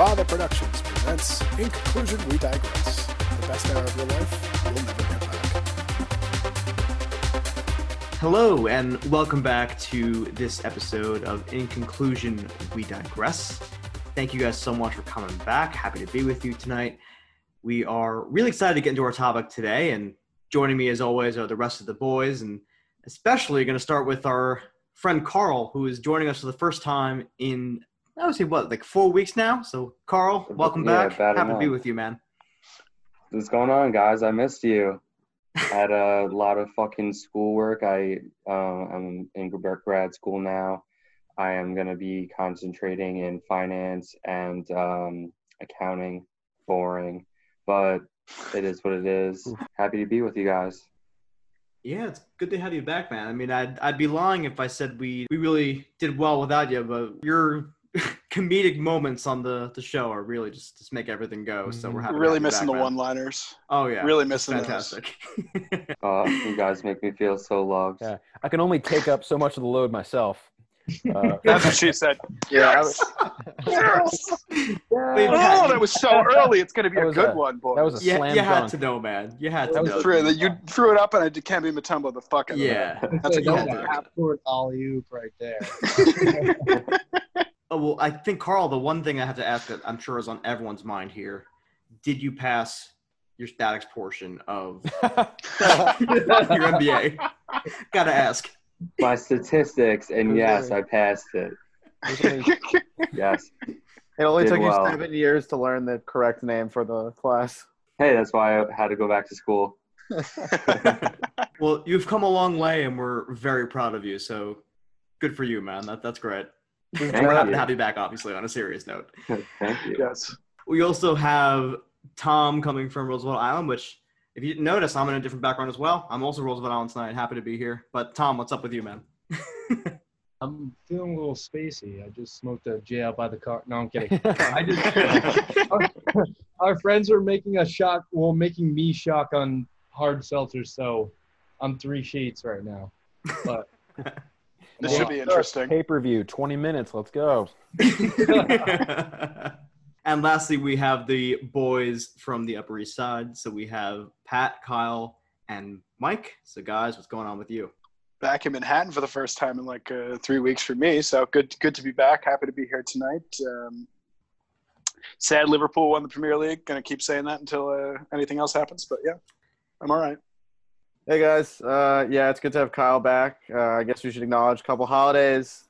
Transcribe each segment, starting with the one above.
Father Productions presents In Conclusion, We Digress. The best hour of your life, you'll never get back. Hello, and welcome back to this episode of In Conclusion, We Digress. Thank you guys so much for coming back. Happy to be with you tonight. We are really excited to get into our topic today, and joining me as always are the rest of the boys, and especially going to start with our friend Carl, who is joining us for the first time in, I would say, what, like four weeks now? So, Carl, welcome Yeah, back. Happy to be with you, man. What's going on, guys? I missed you. Had a lot of fucking schoolwork. I uh, I'm in grad school now. I am gonna be concentrating in finance and um, accounting. Boring, but it is what it is. Happy to be with you guys. Yeah, it's good to have you back, man. I mean, I'd, I'd be lying if I said we, we really did well without you, but your comedic moments on the, the show are really just, just make everything go. So we're happy. really missing the one-liners. Oh yeah, really missing those. fantastic. Uh, you guys make me feel so loved. Yeah, I can only take up so much of the load myself. Uh, That's what she said. yeah, I was- Yes. Oh, that was so early. It's going to be a good a- one, boy. that was a you, slam you had dunk. to know, man. You had to That know. was threw, you threw it up, and I can't be Mutombo the fuck out of yeah. that. That's a Yeah. good Yeah. one. half-court alley-oop right there. Oh, well, I think Carl, the one thing I have to ask that I'm sure is on everyone's mind here: Did you pass your statics portion of your MBA? Gotta ask. My statistics, and Who's yes. I passed it. Yes. It only Did took well. you seven years to learn the correct name for the class. Hey, that's why I had to go back to school. Well, you've come a long way, and we're very proud of you. So, good for you, man. That, that's great. Thank we're happy to have you back, obviously, on a serious note. Thank you. yes. We also have Tom coming from Roosevelt Island, which, if you didn't notice, I'm in a different background as well. I'm also Roosevelt Island tonight. Happy to be here. But, Tom, what's up with you, man? I'm feeling a little spacey. I just smoked a J out by the car. No, I'm kidding. I just our, our friends are making a shock. Well, making me shock on hard seltzers. So I'm three sheets right now. But This should be interesting. Pay per view, 20 minutes. Let's go. and lastly, we have the boys from the Upper East Side. So we have Pat, Kyle, and Mike. So, guys, what's going on with you? Back in Manhattan for the first time in like uh, three weeks for me. So good, good to be back. Happy to be here tonight. Um, sad Liverpool won the Premier League. Gonna keep saying that until uh, anything else happens. But yeah, I'm all right. Hey guys, uh, yeah, it's good to have Kyle back. Uh, I guess we should acknowledge a couple holidays.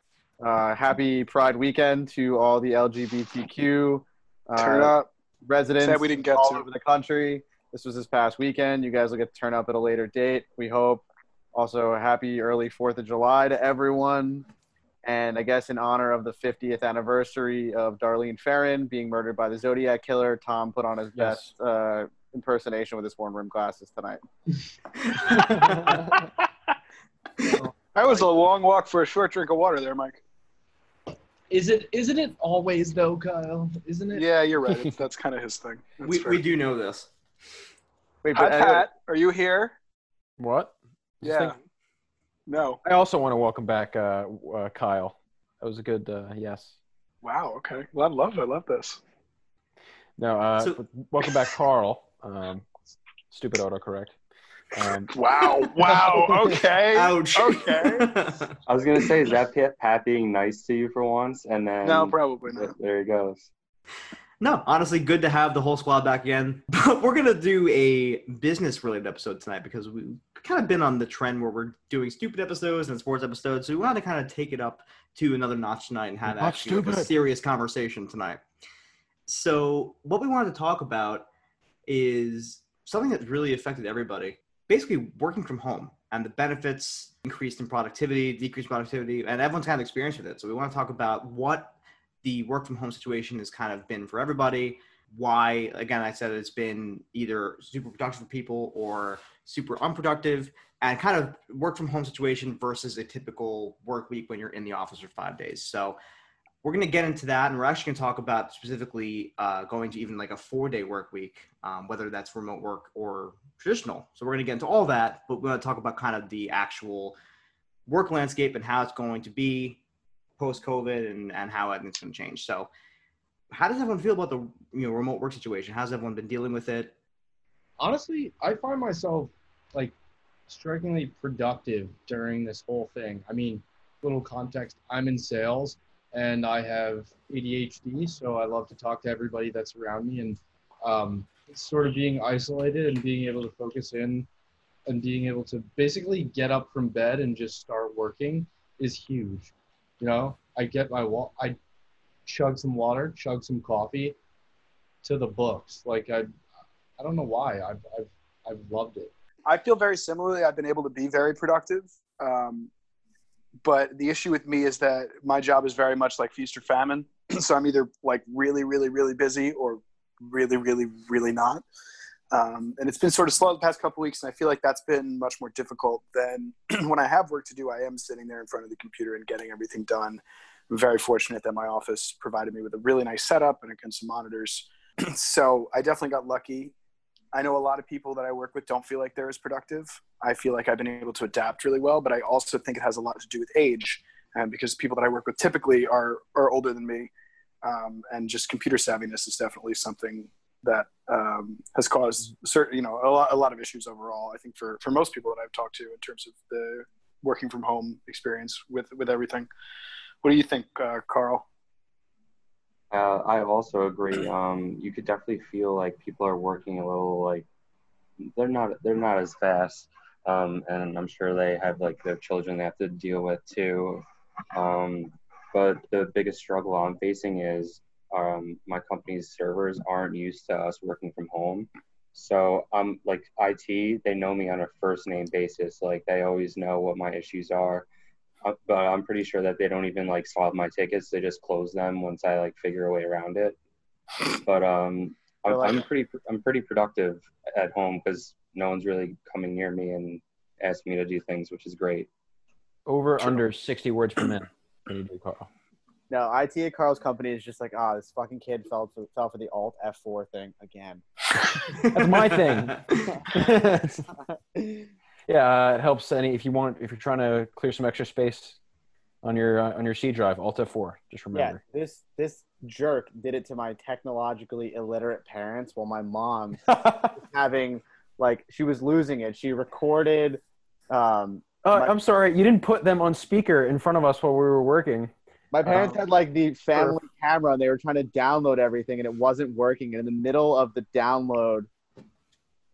Uh, happy Pride weekend to all the LGBTQ uh, Turn up. residents Sad we didn't get all to. over the country. This was this past weekend. You guys will get to turn up at a later date. We hope. Also, happy early Fourth of July to everyone. And I guess in honor of the 50th anniversary of Darlene Ferrin being murdered by the Zodiac killer, Tom put on his Yes. best uh, impersonation with his one rim glasses tonight. That was a long walk for a short drink of water there, Mike. is it? Isn't it always though, Kyle? Isn't it? Yeah, you're right. It's- That's kind of his thing. That's We, fair. we do know this. Wait, Hi, but Pat. Are you here? What? Just Yeah. think- No. I also want to welcome back uh, uh, Kyle. That was a good uh, yes. Wow. Okay. Well, I love. I love this. No, uh, So- welcome back, Carl. Um, stupid autocorrect. Um, Wow. Wow. Okay. Ouch. Okay. I was gonna say, is that Pat, Pat being nice to you for once? And then No, probably not. there he goes. no, honestly, good to have the whole squad back again. But we're gonna do a business-related episode tonight because we've kind of been on the trend where we're doing stupid episodes and sports episodes. So we wanted to kind of take it up to another notch tonight and have Not actually like, a serious conversation tonight. So what we wanted to talk about is something that's really affected everybody. Basically, working from home and the benefits, increased in productivity, decreased productivity, and everyone's kind of with it. So we want to talk about what the work from home situation has kind of been for everybody. Why, again, I said it's been either super productive for people or super unproductive, and kind of work from home situation versus a typical work week when you're in the office for five days. So we're going to get into that, and we're actually going to talk about specifically uh, going to even like a four day work week, um, whether that's remote work or traditional. So we're going to get into all that, but we're going to talk about kind of the actual work landscape and how it's going to be post COVID and, and how it's going to change. So how does everyone feel about the you know remote work situation? How's everyone been dealing with it? honestly, I find myself like strikingly productive during this whole thing. I mean, little context I'm in sales and I have ADHD, so I love to talk to everybody that's around me and um, sort of being isolated and being able to focus in and being able to basically get up from bed and just start working is huge. You know, I get my wa- I chug some water, chug some coffee to the books. Like I I don't know why. I've, I've, I've loved it. I feel very similarly. I've been able to be very productive. Um, but the issue with me is that my job is very much like feast or famine. so I'm either like really, really, really busy or really, really, really not. Um, and it's been sort of slow the past couple weeks, and I feel like that's been much more difficult than when I have work to do. I am sitting there in front of the computer and getting everything done. I'm very fortunate that my office provided me with a really nice setup and, and some monitors. so I definitely got lucky. I know a lot of people that I work with don't feel like they're as productive. I feel like I've been able to adapt really well, but I also think it has a lot to do with age, and because people that I work with typically are are older than me, um, and just computer savviness is definitely something that um, has caused certain, you know, a lot, a lot of issues overall. I think for for most people that I've talked to in terms of the working from home experience with with everything. What do you think, uh, Carl? Uh, I also agree. Um, you could definitely feel like people are working a little like they're not they're not as fast, um, and I'm sure they have like their children they have to deal with too. Um, but the biggest struggle I'm facing is um, my company's servers aren't used to us working from home. So I'm like IT, they know me on a first name basis. Like they always know what my issues are uh, but I'm pretty sure that they don't even like solve my tickets. They just close them once I like figure a way around it. But um, I'm, I'm pretty I'm pretty productive at home because no one's really coming near me and asking me to do things, which is great. Over True. under 60 words per minute. Can you do, Carl? No, IT at Carl's company is just like, ah, this fucking kid fell for, fell for the Alt F4 thing again. That's my thing. yeah, uh, it helps any if you want if you're trying to clear some extra space on your uh, on your C drive, Alt F4. Just remember. Yeah, remember. this this jerk did it to my technologically illiterate parents while my mom having like she was losing it. She recorded um Uh, My- I'm sorry, you didn't put them on speaker in front of us while we were working. My parents Oh. had like the family camera and they were trying to download everything and it wasn't working. And in the middle of the download,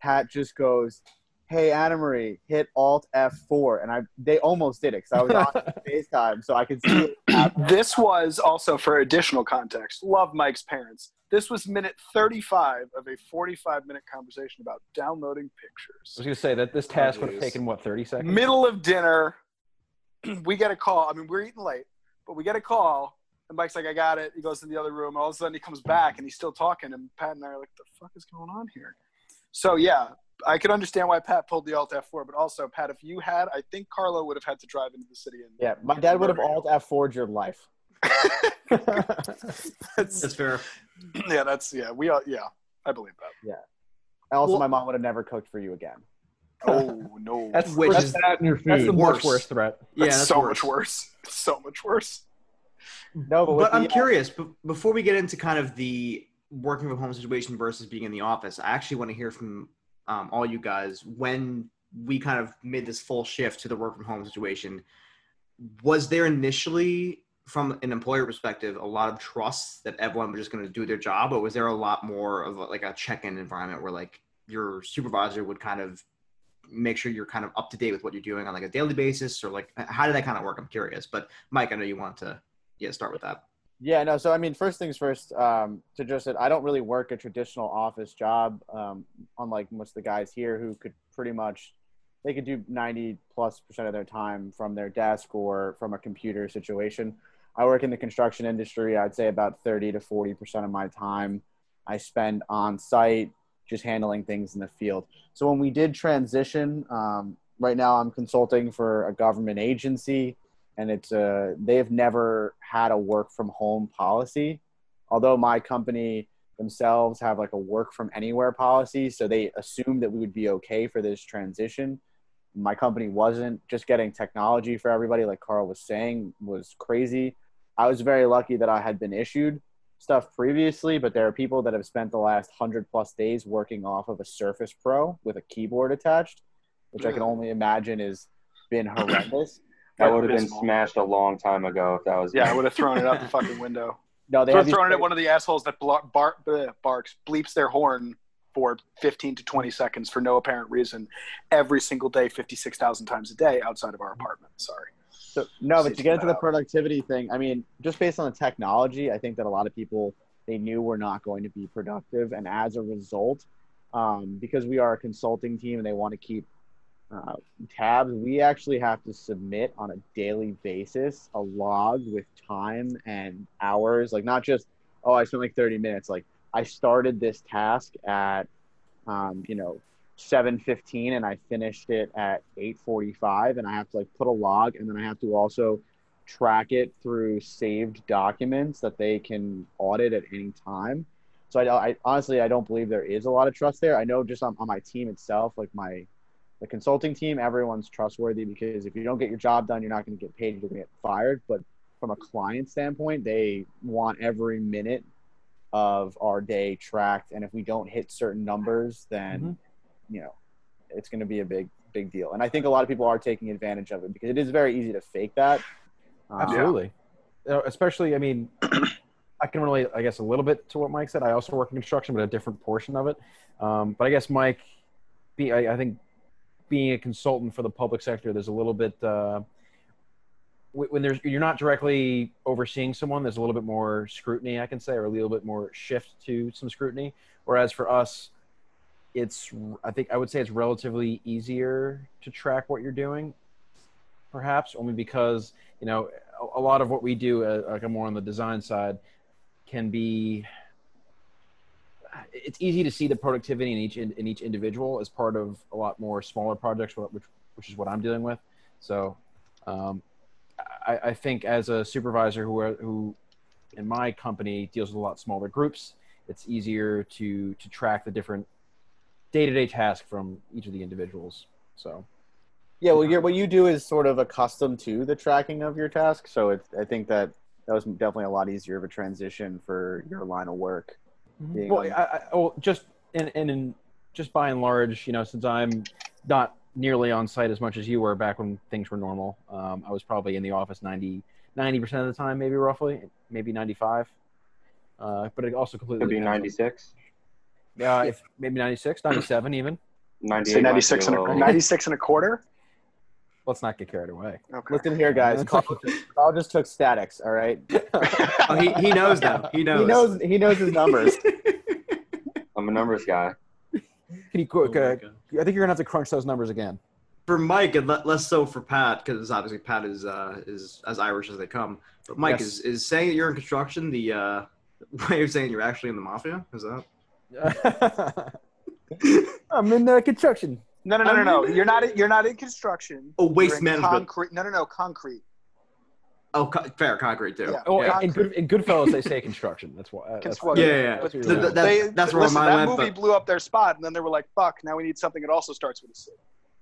Pat just goes, Hey, Anna Marie, hit Alt F4. And I they almost did it because I was on FaceTime so I could see it. This was also for additional context. Love Mike's parents. This was minute 35 of a 45 minute conversation about downloading pictures. I was gonna say that this task would have taken what 30 seconds. Middle of dinner, we get a call. I mean, we're eating late, but we get a call. And Mike's like, I got it. He goes to the other room. All of a sudden, he comes back and he's still talking. And Pat and I are like, the fuck is going on here? So, yeah, I could understand why Pat pulled the Alt F4. But also, Pat, if you had, I think Carlo would have had to drive into the city. And Yeah, my dad would have Alt F4'd your life. That's, That's fair. yeah, that's, yeah, we are, yeah, I believe that. And also, Well- my mom would have never cooked for you again. Oh, no. That's Which Put is that in your That's the. Worse. worst worst threat. yeah, That's that's so worse. much worse. So much worse. No, but, with But I'm the- curious. b- Before we get into kind of the working from home situation versus being in the office, I actually want to hear from um, all you guys when we kind of made this full shift to the work from home situation. Was there initially, from an employer perspective, a lot of trust that everyone was just going to do their job, or was there a lot more of like a check-in environment where like your supervisor would kind of make sure you're kind of up to date with what you're doing on like a daily basis, or like how did that kind of work? I'm curious. But Mike, I know you want to yeah start with that. Yeah, no. So I mean, first things first. Um, to just that, I don't really work a traditional office job, um, unlike most of the guys here who could pretty much they could do ninety plus percent of their time from their desk or from a computer situation. I work in the construction industry. I'd say about thirty to forty percent of my time I spend on site, just handling things in the field. So when we did transition, um, right now I'm consulting for a government agency and it's uh, they've never had a work from home policy although my company themselves have like a work from anywhere policy so they assumed that we would be okay for this transition my company wasn't just getting technology for everybody like carl was saying was crazy i was very lucky that i had been issued stuff previously, but there are people that have spent the last hundred plus days working off of a Surface Pro with a keyboard attached, which I can mm. only imagine has been horrendous. That would have been smashed a long time ago if that was. Yeah, I would have thrown it out the fucking window. No, they Throw, have these thrown it at one of the assholes that blar- bar- barks, bleeps their horn for 15 to 20 seconds for no apparent reason every single day, 56,000 times a day outside of our apartment. Sorry. So, no, but to get into the productivity thing, I mean, just based on the technology, I think that a lot of people they knew we're not going to be productive, and as a result, um, because we are a consulting team and they want to keep uh, tabs, we actually have to submit on a daily basis a log with time and hours, like not just oh I spent like thirty minutes, like I started this task at um, you know 7:15 and I finished it at 8:45 and I have to like put a log and then I have to also track it through saved documents that they can audit at any time. So I, I honestly I don't believe there is a lot of trust there. I know just on, on my team itself, like my the consulting team, everyone's trustworthy because if you don't get your job done, you're not going to get paid. You're going to get fired. But from a client standpoint, they want every minute of our day tracked, and if we don't hit certain numbers, then mm-hmm. You know it's going to be a big big deal. And I think a lot of people are taking advantage of it because it is very easy to fake that. Um, Absolutely. Uh, especially, I mean, I can relate, I guess, a little bit to what Mike said. I also work in construction, but a different portion of it. Um, but I guess, Mike, be, I, I think being a consultant for the public sector, there's a little bit uh, when there's you're not directly overseeing someone. There's a little bit more scrutiny, I can say, or a little bit more shift to some scrutiny. Whereas for us, it's I think I would say it's relatively easier to track what you're doing, perhaps only because you know a, a lot of what we do, uh, like I'm more on the design side, can be. It's easy to see the productivity in each in, in each individual as part of a lot more smaller projects, which which is what I'm dealing with. So, um, I, I think as a supervisor who are, who in my company deals with a lot smaller groups, it's easier to to track the different day-to-day task from each of the individuals. So. Yeah, well, you're, what you do is sort of accustomed to the tracking of your task, so it's, I think that that was definitely a lot easier of a transition for your line of work. being Well, on- I, I, well, just and and in, just by and large, you know, since I'm not nearly on site as much as you were back when things were normal, um, I was probably in the office 90 percent of the time, maybe roughly, maybe ninety five. Uh, but it also completely Could be depends on- 96. Yeah, if maybe 96, 97 even. 98 Say might be 96 and, a a, 96 and a quarter? Let's not get carried away. Okay. Listen here, guys. Carl, Carl just took statics. All right. Oh, he, he knows though. He knows. He knows. He knows his numbers. I'm a numbers guy. Can you quick? uh, I think you're gonna have to crunch those numbers again. for Mike and less so for Pat because obviously Pat is uh, is as Irish as they come. But Mike Yes. is is saying that you're in construction the uh, way of saying you're actually in the mafia. Is that? I'm in uh, construction. No, no, no, no, no. You're not. in- You're not in construction. Oh, waste You're in management. Concrete. No, no, no. Concrete. Oh, co- fair concrete too. Yeah. Oh, yeah. in, good, in Goodfellas they say construction. That's why. Uh, that's what? Yeah, yeah, yeah. But Th- Th- th- that- they, that's where listen, my that went. movie But blew up their spot, and then they were like, "Fuck! Now we need something that also starts with a C."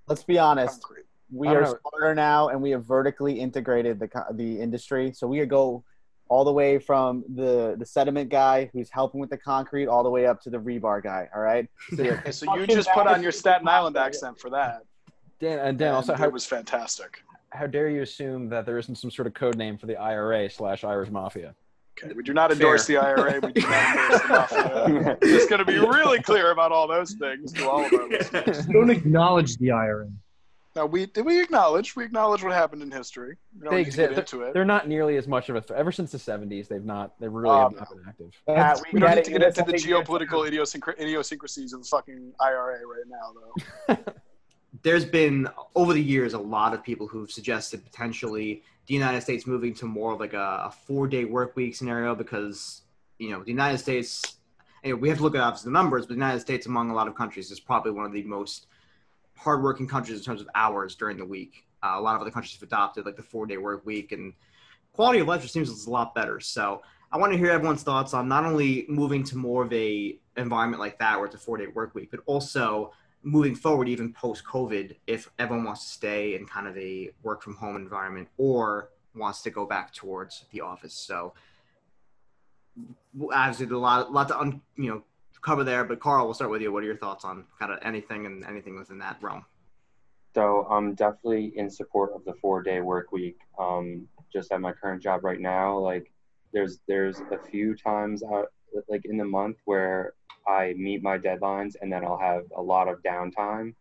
Let's be honest. Concrete. We I don't are know. smarter now, and we have vertically integrated the co- the industry. So we go all the way from the the sediment guy who's helping with the concrete, all the way up to the rebar guy. All right. So you're- Okay, so you just put on your Staten Island accent for that. Dan, and Dan, also, how, it was fantastic. how dare you assume that there isn't some sort of code name for the IRA slash Irish Mafia? Okay, we do not endorse the IRA. We do not endorse the mafia. Just going to be really clear about all those things to all of our listeners. Don't acknowledge the IRA. Now, we did we acknowledge we acknowledge what happened in history. We don't They need to get exist. into it. They're not nearly as much of a threat. Ever since the 70s, they've not. They really um, Oh, have not been active. Pat, We don't get need to get into the geopolitical idiosyncra- idiosyncrasies of the fucking IRA right now, though. there's been over the years a lot of people who've suggested potentially the United States moving to more of like a, a four day work week scenario because you know the United States. And we have to look at obviously the numbers, but the United States, among a lot of countries, is probably one of the most hardworking countries in terms of hours during the week. Uh, a lot of other countries have adopted like the four day work week, and quality of life just seems a lot better. So I want to hear everyone's thoughts on not only moving to more of a environment like that where it's a four day work week, but also moving forward, even post COVID, if everyone wants to stay in kind of a work from home environment or wants to go back towards the office. So obviously, a lot, a lot to un, you know cover there. But Carl, we'll start with you. What are your thoughts on kind of anything and anything within that realm? So I'm definitely in support of the four day work week. Um, just at my current job right now, like there's there's a few times out like in the month where I meet my deadlines and then I'll have a lot of downtime.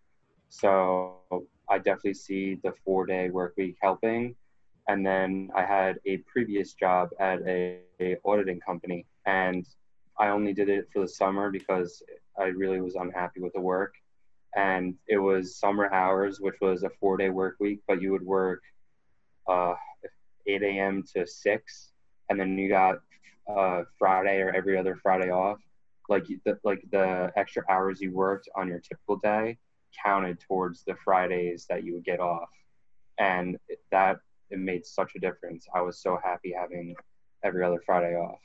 So I definitely see the four day work week helping. And then I had a previous job at a, a auditing company and I only did it for the summer because I really was unhappy with the work. And it was summer hours, which was a four day work week, but you would work uh, 8 a.m. to 6, and then you got uh, Friday or every other Friday off. Like the, like the extra hours you worked on your typical day counted towards the Fridays that you would get off. And that it made such a difference. I was so happy having every other Friday off.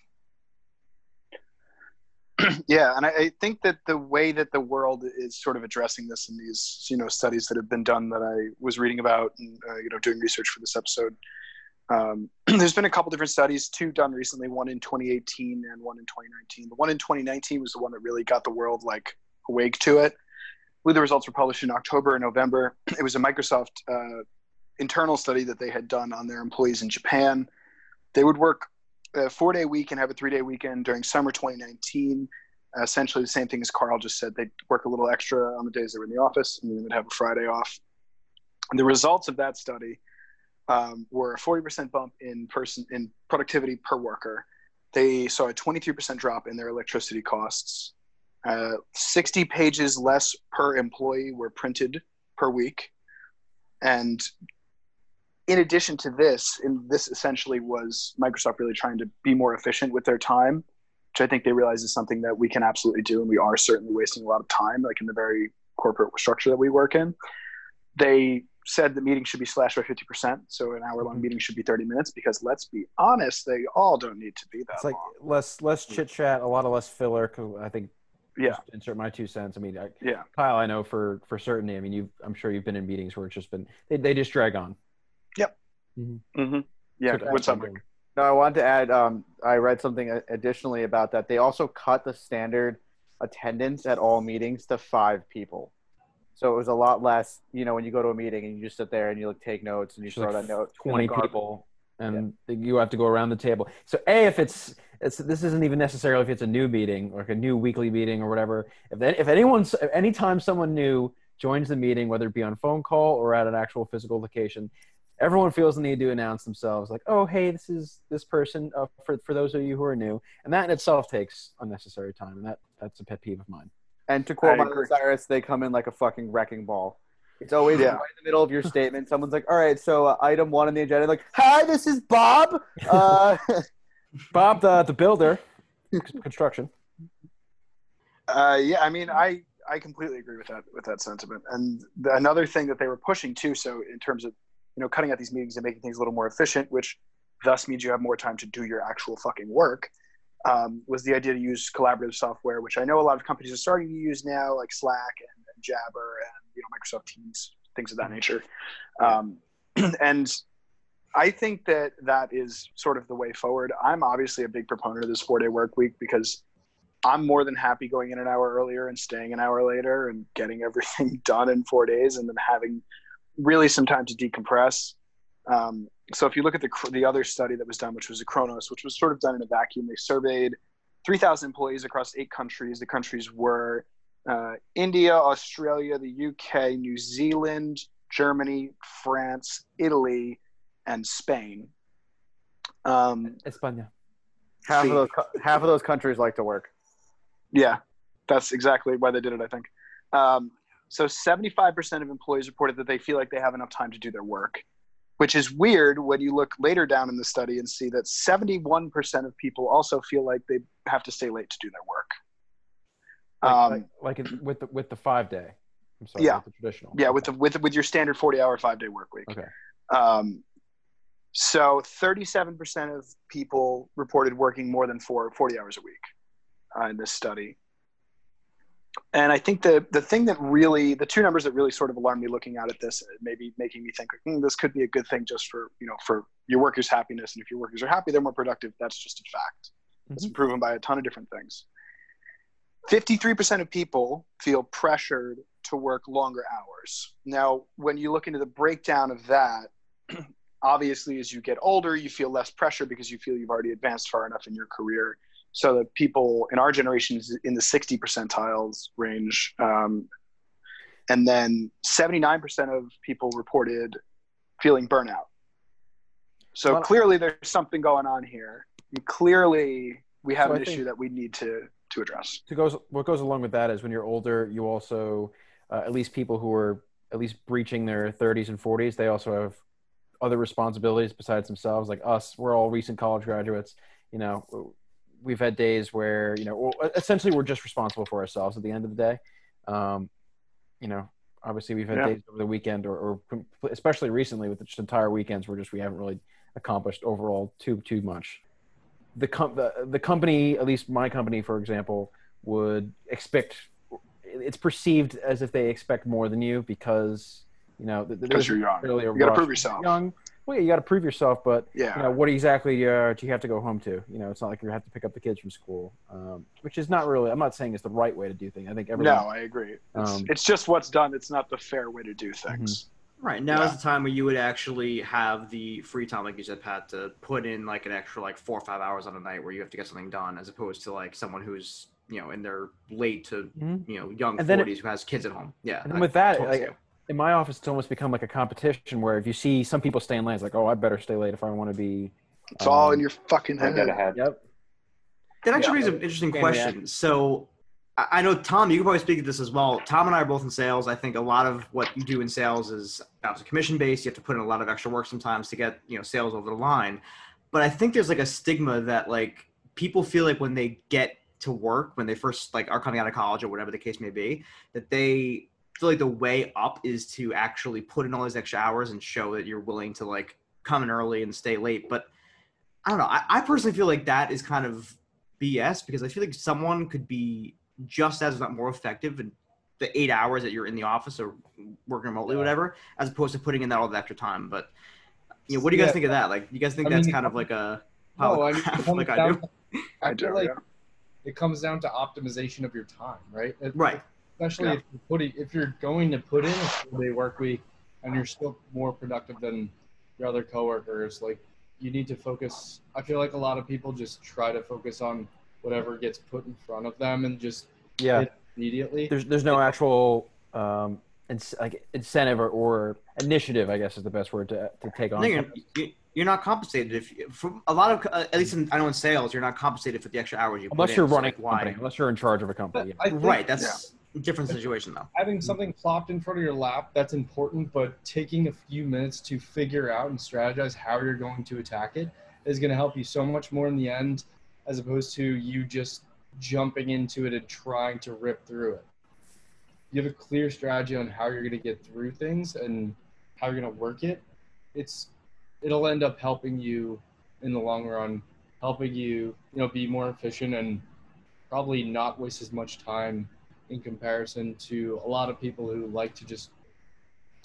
yeah, and I, I, think that the way that the world is sort of addressing this in these you know studies that have been done that I was reading about and uh, you know doing research for this episode. Um, there's been a couple different studies, two done recently, one in 2018 and one in 2019. The one in 2019 was the one that really got the world like awake to it. The results were published in October and November. It was a Microsoft uh, internal study that they had done on their employees in Japan. They would work a four day week and have a three day weekend during summer 2019. Uh, essentially, the same thing as Carl just said. They'd work a little extra on the days they were in the office, and then they'd have a Friday off. And the results of that study um, were a 40% bump in person in productivity per worker. They saw a 23% drop in their electricity costs. Uh, 60 pages less per employee were printed per week, and in addition to this, and this essentially was Microsoft really trying to be more efficient with their time, which I think they realize is something that we can absolutely do, and we are certainly wasting a lot of time, like in the very corporate structure that we work in. They said the meeting should be slashed by 50%, so an hour long mm-hmm. meeting should be 30 minutes because let's be honest, they all don't need to be that it's like long. less less chit chat, a lot of less filler. Cause I think yeah insert my two cents i mean I, yeah kyle i know for for certainty i mean you i'm sure you've been in meetings where it's just been they, they just drag on. Mm-hmm. Mm-hmm. Yeah. What's up? No, I wanted to add. Um, I read something additionally about that. They also cut the standard attendance at all meetings to five people. So it was a lot less. You know, when you go to a meeting and you just sit there and you like take notes and you throw like that note. Twenty people, and yeah. you have to go around the table. So a if it's it's this isn't even necessarily if it's a new meeting or like a new weekly meeting or whatever. If if anyone's anytime someone new joins the meeting, whether it be on phone call or at an actual physical location, everyone feels the need to announce themselves like oh hey this is this person uh, for, for those of you who are new. And that in itself takes unnecessary time and that that's a pet peeve of mine. And to quote Miley Cyrus they come in like a fucking wrecking ball. It's always yeah. right in the middle of your statement. Someone's like all right so uh, item one on the agenda like hi this is bob. Uh, bob the, the builder construction. Uh, yeah i mean i I completely agree with that with that sentiment. And the, another thing that they were pushing too, so in terms of you know, cutting out these meetings and making things a little more efficient, which thus means you have more time to do your actual fucking work. Um, was the idea to use collaborative software, which I know a lot of companies are starting to use now, like Slack and, and Jabber and you know Microsoft Teams, things of that nature. Um, and I think that that is sort of the way forward. I'm obviously a big proponent of this four day work week because I'm more than happy going in an hour earlier and staying an hour later and getting everything done in four days and then having really some time to decompress. Um, so if you look at the the other study that was done, which was a Kronos, which was sort of done in a vacuum, they surveyed 3,000 employees across eight countries. The countries were uh, India, Australia, the UK, New Zealand, Germany, France, Italy, and Spain. Um, España. Half of those half of those countries like to work. Yeah, that's exactly why they did it. I think. Um, so 75% of employees reported that they feel like they have enough time to do their work, which is weird when you look later down in the study and see that 71% of people also feel like they have to stay late to do their work. Like, um, like, like with the, with the five day. I'm sorry, yeah, the traditional. Yeah, with the with with your standard 40 hour five day work week. Okay. Um, so 37% of people reported working more than four, 40 hours a week uh, in this study and I think the the thing that really the two numbers that really sort of alarmed me looking out at this, maybe making me think mm, this could be a good thing just for you know for your workers' happiness, and if your workers are happy, they're more productive. That's just a fact. It's been proven by a ton of different things. 53% of people feel pressured to work longer hours. Now, when you look into the breakdown of that, obviously, as you get older, you feel less pressure because you feel you've already advanced far enough in your career. So that people in our generation is in the 60 percentiles range. Um, and then 79% of people reported feeling burnout. So Well- clearly, there's something going on here. And clearly, we have So an I issue that we need to to address. to goes what goes along with that is when you're older, you also uh, at least people who are at least breaching their 30s and 40s, they also have other responsibilities besides themselves. Like us, we're all recent college graduates. You know, we've had days where you know, essentially, we're just responsible for ourselves at the end of the day. Um, you know, obviously, we've had Yeah. days over the weekend, or, or especially recently with the just entire weekends, where just we haven't really accomplished overall too too much the, com- the the company, at least my company, for example, would expect. It's perceived as if they expect more than you because you know Because there's you're young. really You gotta prove yourself. Young, well, yeah, you got to prove yourself, but Yeah. you know what exactly uh, do you have to go home to? You know, it's not like you have to pick up the kids from school, um, which is not really. I'm not saying it's the right way to do things. I think everyone. No, I agree. It's, Um, Mm-hmm. it's just what's done. It's not the fair way to do things. Right now Yeah. is the time where you would actually have the free time, like you said, Pat, to put in like an extra like four or five hours on a night where you have to get something done, as opposed to like someone who's you know in their late to Mhm. you know young And forties who has kids at home. Yeah, And then with that, totally like, you. In my office, it's almost become like a competition where if you see some people staying late, it's like, oh, I better stay late if I want to be. It's all um, in your fucking I head. get ahead. Yep. That actually Yeah. brings up an interesting Yeah, question. So, I I know Tom, you can probably speak to this as well. Tom and I are both in sales. I think a lot of what you do in sales is obviously commission based. You have to put in a lot of extra work sometimes to get you know sales over the line. But I think there's like a stigma that like people feel like when they get to work, when they first like are coming out of college or whatever the case may be, that they feel like the way up is to actually put in all these extra hours and show that you're willing to like come in early and stay late. But I don't know. I, I personally feel like that is kind of BS because I feel like someone could be just as not more effective in the eight hours that you're in the office or working remotely, Yeah. whatever, as opposed to putting in that all the extra time. But you know, what do you guys Yeah. think of that? Like, you guys think I that's mean, kind of like a No, I mean, of it crap comes like I do? to- I I do. feel like yeah. it comes down to optimization of your time, right? It- Right. Especially Yeah. if you're putting, if you're going to put in a full day work week and you're still more productive than your other coworkers, like you need to focus. I feel like a lot of people just try to focus on whatever gets put in front of them and just Yeah. immediately. There's there's no actual um, ins- like incentive or, or initiative, I guess is the best word to to take on. No, you're, you- you're not compensated if from a lot of uh, at least in, I know in sales you're not compensated for the extra hours you put unless in. you're So, running like, a why company, unless you're in charge of a company. But I think right that's a different situation though. having mm. something plopped in front of your lap that's important but taking a few minutes to figure out and strategize how you're going to attack it is going to help you so much more in the end as opposed to you just jumping into it and trying to rip through it. You have a clear strategy on how you're going to get through things and how you're going to work it. It's it'll end up helping you in the long run helping you you know be more efficient and probably not waste as much time in comparison to a lot of people who like to just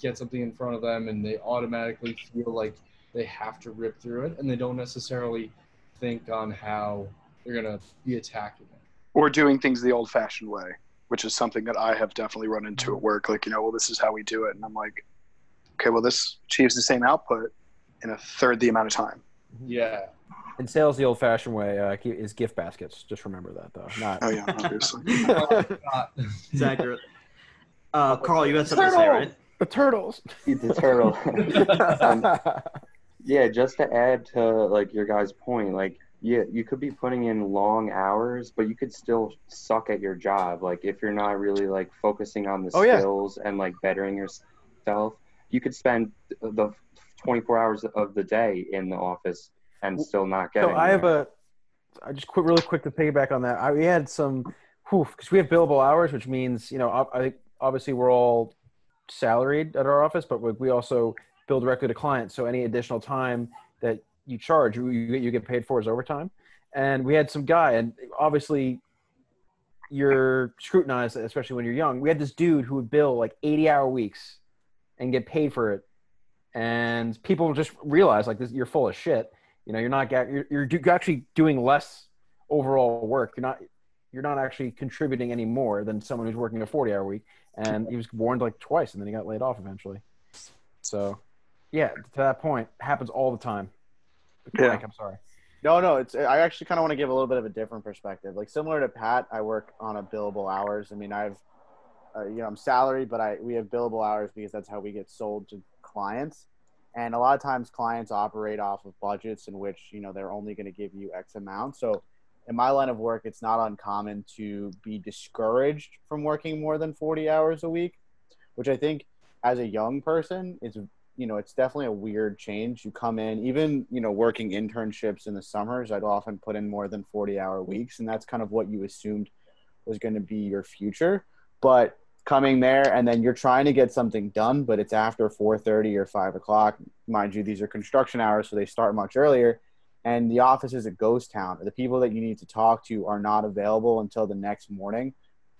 get something in front of them and they automatically feel like they have to rip through it and they don't necessarily think on how they're going to be attacking it. or doing things the old fashioned way, which is something that I have definitely run into at work. Like, you know, well, this is how we do it. And I'm like, okay, well, this achieves the same output in a third the amount of time. Yeah. In sales, the old-fashioned way uh, is gift baskets. Just remember that, though. Not. Oh, yeah, obviously. Not- it's accurate uh carl you had something to say right The turtles. The turtle. Um, yeah, just to add to like your guys' point, like yeah, you could be putting in long hours, but you could still suck at your job. Like if you're not really like focusing on the Oh, yeah. skills and like bettering yourself, you could spend the 24 hours of the day in the office and still not get. So I have anywhere. a. I just quit really quick to piggyback on that. I, we had some, because we have billable hours, which means you know, I obviously we're all salaried at our office, but we, we also bill directly to clients. So any additional time that you charge, you, you you get paid for as overtime. And we had some guy, and obviously you're scrutinized, especially when you're young. We had this dude who would bill like 80 hour weeks and get paid for it. And people just realize like this, you're full of shit. You know, you're not, you're, you're actually doing less overall work. You're not you're not actually contributing any more than someone who's working a 40 hour week. And he was warned like twice, and then he got laid off eventually. So, yeah, to that point, happens all the time. Yeah. Mike, I'm sorry. No, no, it's. I actually kind of want to give a little bit of a different perspective. Like similar to Pat, I work on a billable hours. I mean, I've, uh, you know, I'm salaried, but I we have billable hours because that's how we get sold to clients. And a lot of times, clients operate off of budgets in which you know they're only going to give you X amount. So, in my line of work, it's not uncommon to be discouraged from working more than 40 hours a week, which I think, as a young person, is you know, it's definitely a weird change. You come in, even, you know, working internships in the summers, I'd often put in more than 40 hour weeks. And that's kind of what you assumed was going to be your future. But coming there and then you're trying to get something done, but it's after 4.30 or 5 o'clock. Mind you, these are construction hours, so they start much earlier. And the office is a ghost town. The people that you need to talk to are not available until the next morning.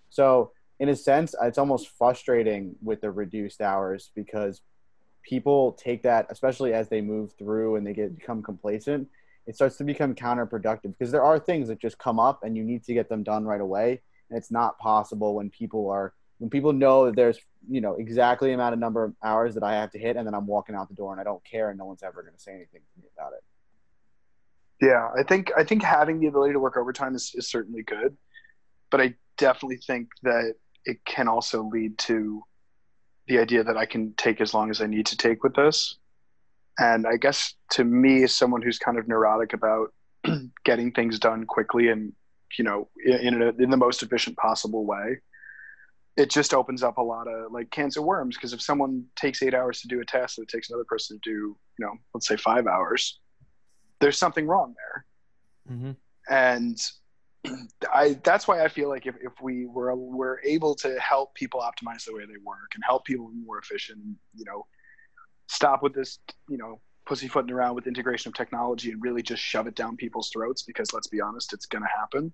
So, in a sense, it's almost frustrating with the reduced hours because people take that, especially as they move through and they get become complacent, it starts to become counterproductive because there are things that just come up and you need to get them done right away. And it's not possible when people are when people know that there's you know exactly amount of number of hours that I have to hit and then I'm walking out the door and I don't care and no one's ever going to say anything to me about it. Yeah, I think I think having the ability to work overtime is, is certainly good, but I definitely think that it can also lead to the idea that I can take as long as I need to take with this. And I guess to me, as someone who's kind of neurotic about getting things done quickly and you know in in, a, in the most efficient possible way, it just opens up a lot of like cans of worms. Because if someone takes eight hours to do a task and it takes another person to do, you know, let's say five hours, there's something wrong there. Mm-hmm. And I that's why I feel like if, if we were were able to help people optimize the way they work and help people be more efficient, you know, stop with this, you know, pussyfooting around with integration of technology and really just shove it down people's throats because let's be honest, it's going to happen.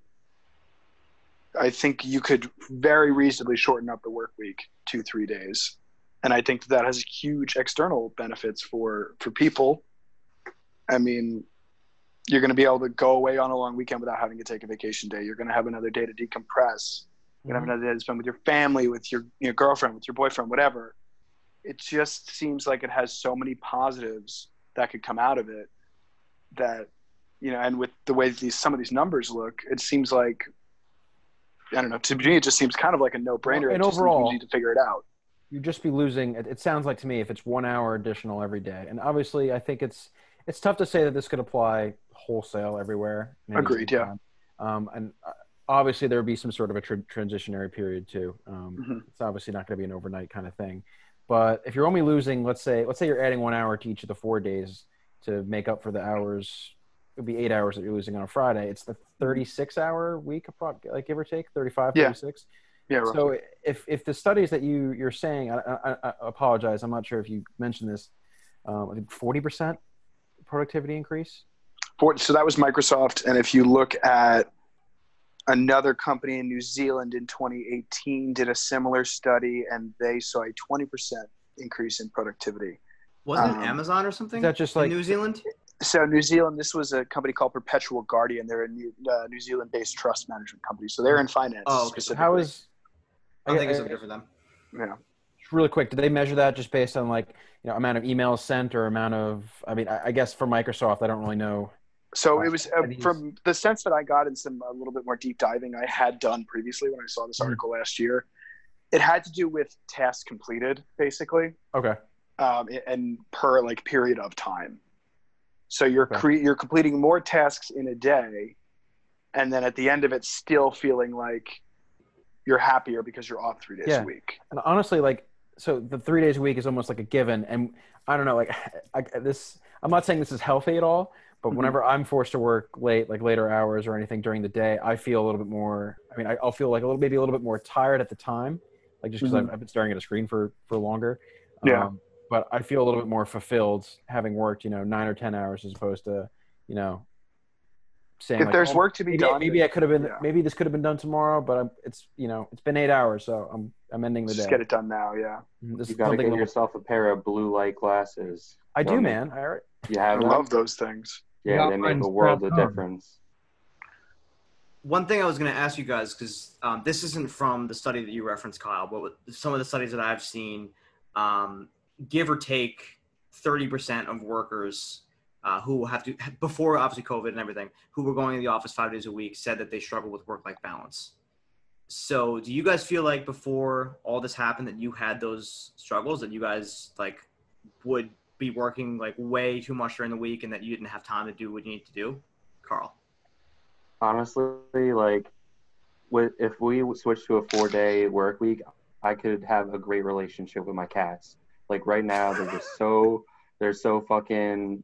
I think you could very reasonably shorten up the work week two three days, and I think that has huge external benefits for for people. I mean, you're going to be able to go away on a long weekend without having to take a vacation day. You're going to have another day to decompress. You're going to have mm-hmm. another day to spend with your family, with your, your girlfriend, with your boyfriend, whatever. It just seems like it has so many positives that could come out of it that, you know, and with the way these some of these numbers look, it seems like I don't know. To me, it just seems kind of like a no-brainer. And just overall- you need to figure it out. you'd just be losing. It, it sounds like to me if it's one hour additional every day, and obviously I think it's it's tough to say that this could apply wholesale everywhere. Agreed, yeah. Um, and uh, obviously there would be some sort of a tr- transitionary period too. Um, Mhm. It's obviously not going to be an overnight kind of thing. But if you're only losing, let's say, let's say you're adding one hour to each of the four days to make up for the hours. It would be eight hours that you're losing on a Friday. It's the 36 hour week, like give or take, 35, Yeah. 36. Yeah, roughly. So if if the studies that you you're saying, I, I, I apologize, I'm not sure if you mentioned this. Um, I think 40 percent productivity increase. For, so that was Microsoft. And if you look at another company in New Zealand in 2018 did a similar study and they saw a 20% increase in productivity. Wasn't Um, it Amazon or something? Is that just in like New Zealand? So New Zealand, this was a company called Perpetual Guardian. They're a New, uh, New Zealand-based trust management company. So they're in finance. Oh, okay. So specifically. how is? I don't think it's I- so good for them. yeah. really quick, did they measure that just based on like you know amount of emails sent or amount of? I mean, I, I guess for Microsoft, I don't really know. So it was uh, from the sense that I got in some a little bit more deep diving I had done previously when I saw this Mhm. article last year. It had to do with tasks completed, basically. Okay. um, and per like period of time. So you're cre- you're completing more tasks in a day, and then at the end of it, still feeling like you're happier because you're off three days Yeah. a week. And honestly, like, so the three days a week is almost like a given. And I don't know, like, I, this, I'm not saying this is healthy at all, but Mhm. whenever I'm forced to work late, like later hours or anything during the day, I feel a little bit more, I mean, I, I'll feel like a little, maybe a little bit more tired at the time, like just because Mhm. I've, I've been staring at a screen for, for longer. Yeah. Um, but I feel a little bit more fulfilled having worked, you know, nine or 10 hours as opposed to, you know, saying If like, there's oh, work to be maybe, done, maybe I could have been, yeah. maybe this could have been done tomorrow, but I'm, it's, you know, it's been eight hours. So I'm, I'm ending the just day. get it done now. Yeah, Mhm, This You is got to get little- yourself a pair of blue light glasses. I do, Roman. man. I already, You I have them? love those things. Yeah, Got they make mine a world of difference. one thing I was going to ask you guys because um, this isn't from the study that you referenced, Kyle, but with some of the studies that I've seen, um, give or take, thirty percent of workers uh, who have to before obviously COVID and everything, who were going to the office five days a week, said that they struggle with work-life balance. So, do you guys feel like before all this happened that you had those struggles that you guys like would be working like way too much during the week and that you didn't have time to do what you need to do? Carl. honestly, like, if we switch to a four day work week, I could have a great relationship with my cats. Like right now, they're just so they're so fucking.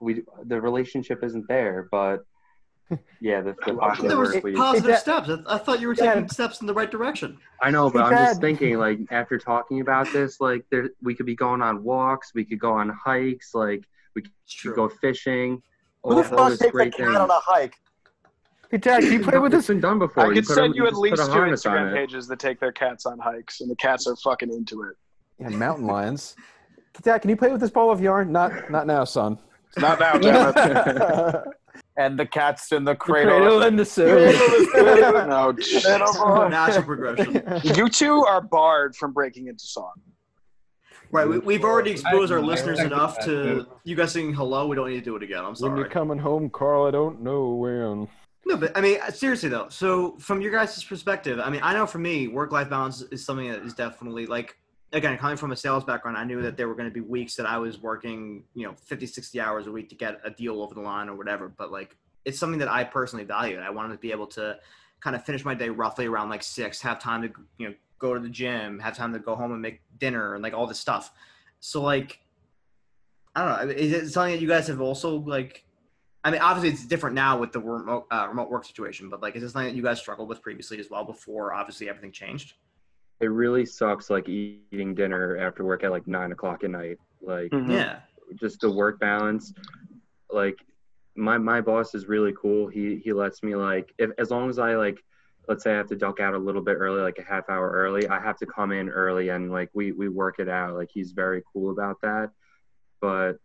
We the relationship isn't there, but yeah, the, the five day There was work positive Dad- steps. I, I thought you were Dad- taking steps in the right direction. I know, but Hey, I'm just thinking, like, after talking about this, like, there we could be going on walks, we could go on hikes, like, we could It's go fishing. Who All the fuck those takes a great cat on a hike? Hey, Dad, can you play with It's this? been done before. I could put send a- you at least two Instagram pages that take their cats on hikes, and the cats are fucking into it. Yeah, mountain lions. Dad, can you play with this ball of yarn? Not, not now, son. Not now, damn it. And the cat's in the The cradle. cradle and the Cradle. no, Little. Natural progression. you two are barred from breaking into song. Right. We, we've already exposed our I- I listeners enough to you guys singing hello. We don't need to do it again. I'm When sorry. you're coming home, Carl, I don't know when. No, but I mean, seriously though. So from your guys' perspective, I mean, I know for me, work-life balance is something that is definitely like, again, coming from a sales background, I knew that there were going to be weeks that I was working, you know, 50, 60 hours a week to get a deal over the line or whatever. But like, it's something that I personally valued. I wanted to be able to kind of finish my day roughly around like six, have time to, you know, go to the gym, have time to go home and make dinner and like all this stuff. So like, I don't know. Is it something that you guys have also like I mean, obviously it's different now with the remote uh, remote work situation, but like, is this something that you guys struggled with previously as well before obviously everything changed? It really sucks, like, eating dinner after work at, like, 9 o'clock at night. Like, Mm-hmm. Yeah, just the work balance. Like my my boss is really cool. He he lets me like if as long as i like let's say i have to duck out a little bit early like a half hour early i have to come in early and like we we work it out. Like he's very cool about that. But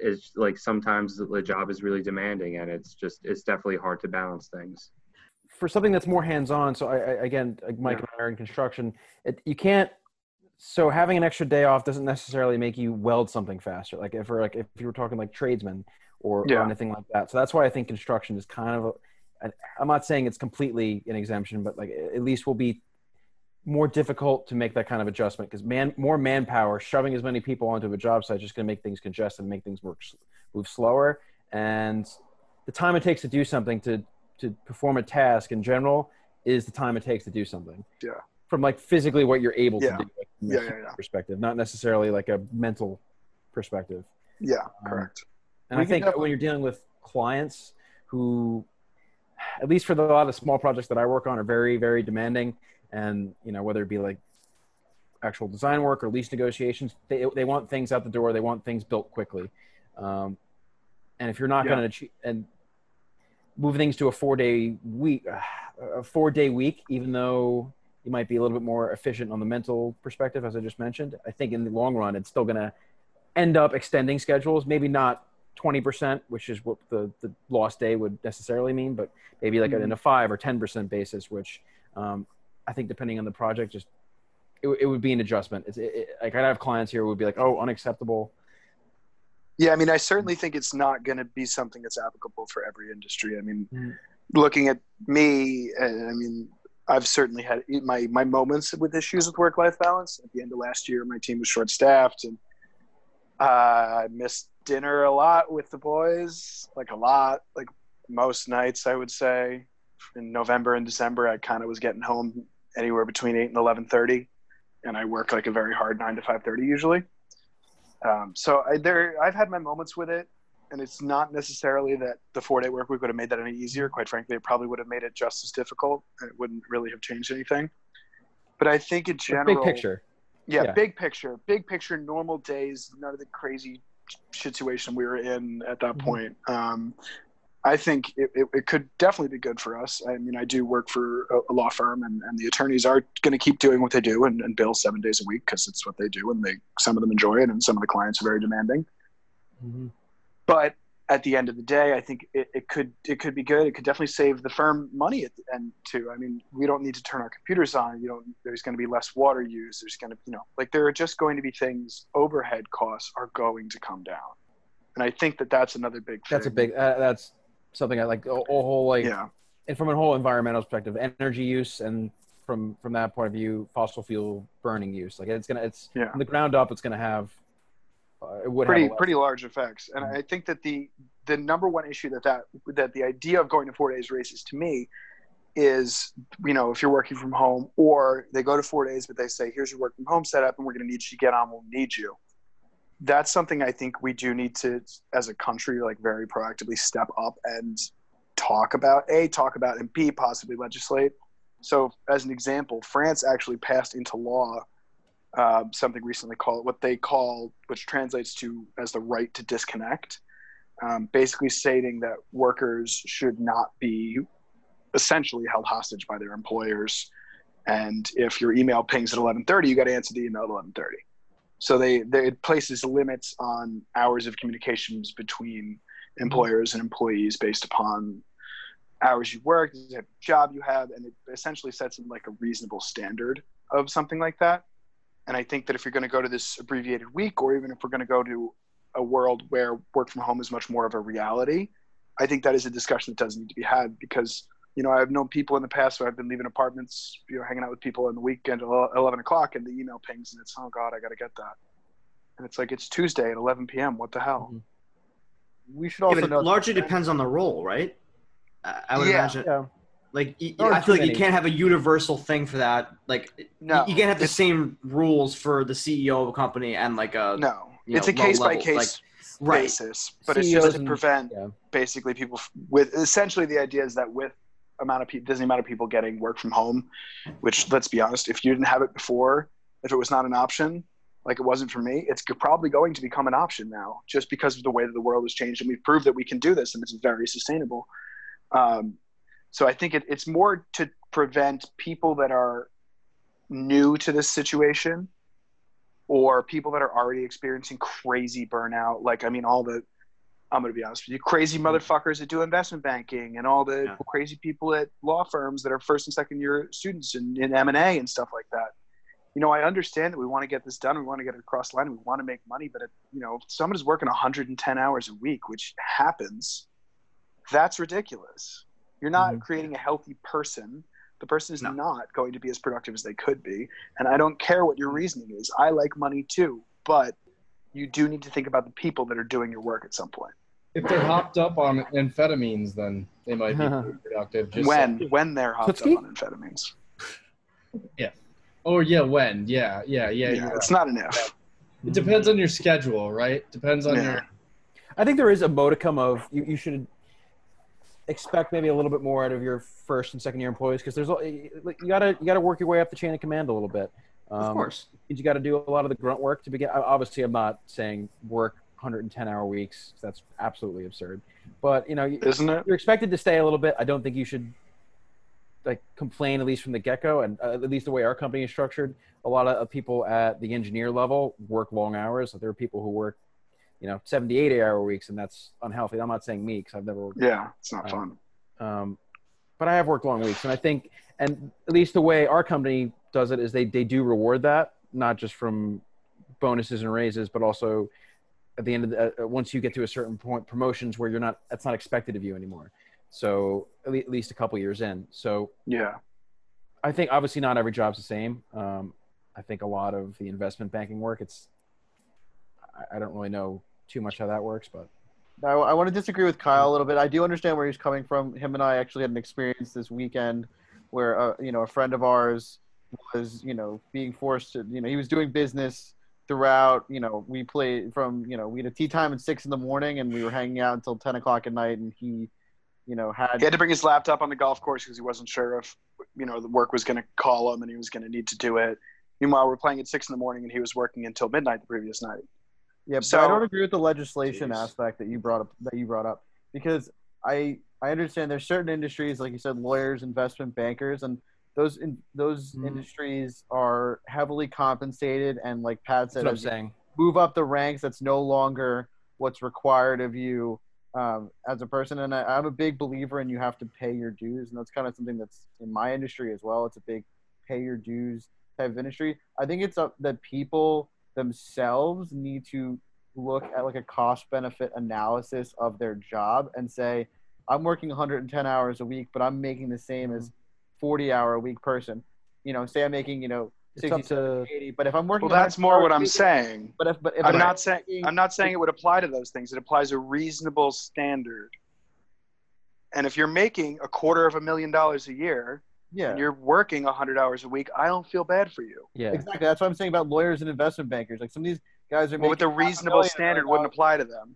it's like sometimes the job is really demanding and it's just it's definitely hard to balance things for something that's more hands-on so I, I again like mike and i are in construction it, you can't so having an extra day off doesn't necessarily make you weld something faster like if we're like if you were talking like tradesmen or, or anything like that. So that's why i think construction is kind of I- i'm not saying it's completely an exemption but like at least will be more difficult to make that kind of adjustment because man more manpower shoving as many people onto a job site is just going to make things congested and make things work move slower and the time it takes to do something to to perform a task in general is the time it takes to do something. Yeah. From like physically what you're able Yeah. to do like, from Yeah, yeah, yeah. perspective, not necessarily like a mental perspective. Yeah, Um, correct. And We I think definitely- when you're dealing with clients who, at least for the, a lot of small projects that I work on, are very, very demanding. And, you know, whether it be like actual design work or lease negotiations, they, they want things out the door. They want things built quickly. Um, and if you're not Yeah. going to achieve and move things to a four day week, a four day week, even though you might be a little bit more efficient on the mental perspective, as I just mentioned, I think in the long run, it's still going to end up extending schedules. Maybe not 20%, which is what the, the lost day would necessarily mean, but maybe like in a five or 10% basis, which um, I think depending on the project, just it, it would be an adjustment. It's it, it, like I'd have clients here who would be like, oh, unacceptable. Yeah, I mean, I certainly think it's not going to be something that's applicable for every industry. I mean, Mm. looking at me, uh, I mean, I've certainly had my my moments with issues with work life balance. At the end of last year, my team was short staffed, and uh, I missed dinner a lot with the boys, like a lot, like most nights, I would say. In November and December, I kind of was getting home anywhere between eight and eleven thirty, and I work like a very hard nine to five thirty usually. Um, so I, there, I've had my moments with it, and it's not necessarily that the four day work week would have made that any easier. Quite frankly, it probably would have made it just as difficult, and it wouldn't really have changed anything. But I think in general, Big picture. yeah, Yeah. big picture, big picture, normal days, none of the crazy situation we were in at that Mhm. point. Um, I think it, it, it could definitely be good for us. I mean, I do work for a, a law firm, and, and the attorneys are going to keep doing what they do and, and bill seven days a week because it's what they do, and they some of them enjoy it, and some of the clients are very demanding. Mhm. But at the end of the day, I think it, it could it could be good. It could definitely save the firm money at the end too. I mean, we don't need to turn our computers on. You know, there's going to be less water used. There's going to you know like there are just going to be things. Overhead costs are going to come down, and I think that that's another big. That's a big. Uh, that's something like. A, a whole like, yeah. and from a whole environmental perspective, energy use, and from from that point of view, fossil fuel burning use. Like it's gonna, it's Yeah. from the ground up. It's gonna have. Uh, it would pretty have pretty large effects and i think that the the number one issue that that that the idea of going to four days races to me is you know if you're working from home or they go to four days but they say here's your work from home setup and we're going to need you to get on we'll need you that's something i think we do need to as a country like very proactively step up and talk about a talk about and b possibly legislate so as an example france actually passed into law um, something recently called what they call, which translates to as the right to disconnect, um, basically stating that workers should not be essentially held hostage by their employers. And if your email pings at 11:30, you got to answer the email at 11:30. So they, they it places limits on hours of communications between employers and employees based upon hours you work, the type of job you have, and it essentially sets in like a reasonable standard of something like that. And I think that if you're going to go to this abbreviated week, or even if we're going to go to a world where work from home is much more of a reality, I think that is a discussion that does need to be had because, you know, I've known people in the past who I've been leaving apartments, you know, hanging out with people on the weekend at 11 o'clock and the email pings and it's, oh God, I got to get that. And it's like, it's Tuesday at 11 p.m. What the hell? Mm-hmm. We should Yeah, also but it know largely depends on the role, right? I, I would Yeah. imagine. Yeah. Like, y- I feel too like you can't have a universal thing for that. Like, y- No, you can't have the it's- same rules for the CEO of a company and like a No, you it's know, a case by low-level, case right. basis, but it's just to and- prevent yeah. basically people f- with essentially the idea is that with amount of people, the amount of people getting work from home, which let's be honest, if you didn't have it before, if it was not an option, like it wasn't for me, it's probably going to become an option now, just because of the way that the world has changed, and we've proved that we can do this, and it's very sustainable. Um, so I think it, it's more to prevent people that are new to this situation or people that are already experiencing crazy burnout. Like, I mean, all the, I'm going to be honest with you, crazy motherfuckers that do investment banking and all the Yeah. crazy people at law firms that are first and second year students in, in M&A and stuff like that. You know, I understand that we want to get this done. We want to get it across the line. We want to make money. But, it, you know, if someone is working 110 hours a week, which happens, that's ridiculous. You're not Mhm. creating a healthy person. The person is No. not going to be as productive as they could be. And I don't care what your reasoning is. I like money too, but you do need to think about the people that are doing your work at some point. If they're hopped up on amphetamines, then they might be productive. Just when when they're hopped Tootsie? up on amphetamines. Yeah. Oh yeah, when? Yeah, yeah, yeah. Yeah, it's right. not an if. It depends on your schedule, right? Depends on Yeah. your. I think there is a modicum of you, you should expect maybe a little bit more out of your first and second year employees because there's a- you gotta you gotta work your way up the chain of command a little bit. Um, Of course. you got to do a lot of the grunt work to begin. Obviously, I'm not saying work 110 hour weeks. That's absolutely absurd. But you know, you- Isn't it? you're expected to stay a little bit. I don't think you should like complain at least from the get go, and uh, at least the way our company is structured. A lot of people at the engineer level work long hours. There are people who work, you know, 78 hour weeks, and that's unhealthy. I'm not saying me because I've never worked Yeah, it's not Uh, fun. um, but I have worked long weeks, and I think, and at least the way our company does it is they they do reward that, not just from bonuses and raises, but also at the end of the, uh, once you get to a certain point, promotions where you're not that's not expected of you anymore. So at, le- at least a couple years in. So Yeah. I think obviously not every job's the same. Um, I think a lot of the investment banking work, it's I, I don't really know too much how that works, but I, I want to disagree with Kyle a little bit. I do understand where he's coming from. Him and I actually had an experience this weekend where, uh, you know, a friend of ours was, you know, being forced to, you know, he was doing business throughout. You know, we played from, you know, we had a tee time at six in the morning and we were hanging out until ten o'clock at night, and he, you know, had He had to bring his laptop on the golf course because he wasn't sure if you know the work was going to call him and he was going to need to do it. Meanwhile, we're playing at six in the morning and he was working until midnight the previous night. Yeah, but So- I don't agree with the legislation Jeez. aspect that you brought up. That you brought up because I I understand there's certain industries like you said, lawyers, investment bankers, and those in, those Mhm. industries are heavily compensated and like Pat said, I'm saying. move up the ranks, that's no longer what's required of you. um, as a person, and I, I'm a big believer in you have to pay your dues, and that's kind of something that's in my industry as well. It's a big pay your dues type of industry. I think it's up that people themselves need to look at like a cost benefit analysis of their job and say, I'm working 110 hours a week, but I'm making the same as mm-hmm. 40 hour a week person. You know, say I'm making you know 60, to 80, but if I'm working, Well, that's more what I'm week- saying. But if but if I'm I'm not saying I'm not saying it would apply to those things. It applies a reasonable standard. And if you're making a quarter of a million dollars a year yeah. and you're working 100 hours a week, I don't feel bad for you. yeah. Exactly. That's what I'm saying about lawyers and investment bankers. Like some of these guys are Well, with making half a reasonable million standard wouldn't apply to them.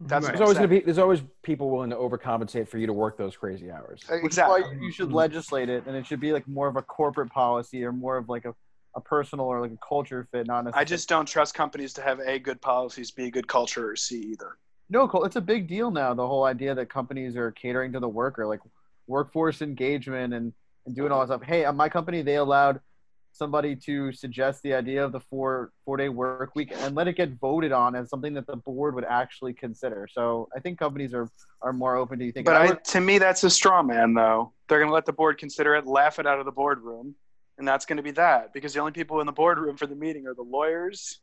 That's Right. There's always gonna be there's always people willing to overcompensate for you to work those crazy hours. saying. Which is why Exactly. you should mm-hmm. legislate it, and it should be like more of a corporate policy or more of like a, a personal or like a culture fit, not necessarily. I just don't trust companies to have A, good policies, B, good culture, or C, either. no. Cole, It's a big deal now. The whole idea that companies are catering to the worker, like workforce engagement and and doing all that stuff. Hey, at my company, they allowed somebody to suggest the idea of the four four day work week and let it get voted on as something that the board would actually consider. So I think companies are are more open to you think. But I, to me, that's a straw man, though. They're going to let the board consider it, laugh it out of the boardroom, and that's going to be that. Because the only people in the boardroom for the meeting are the lawyers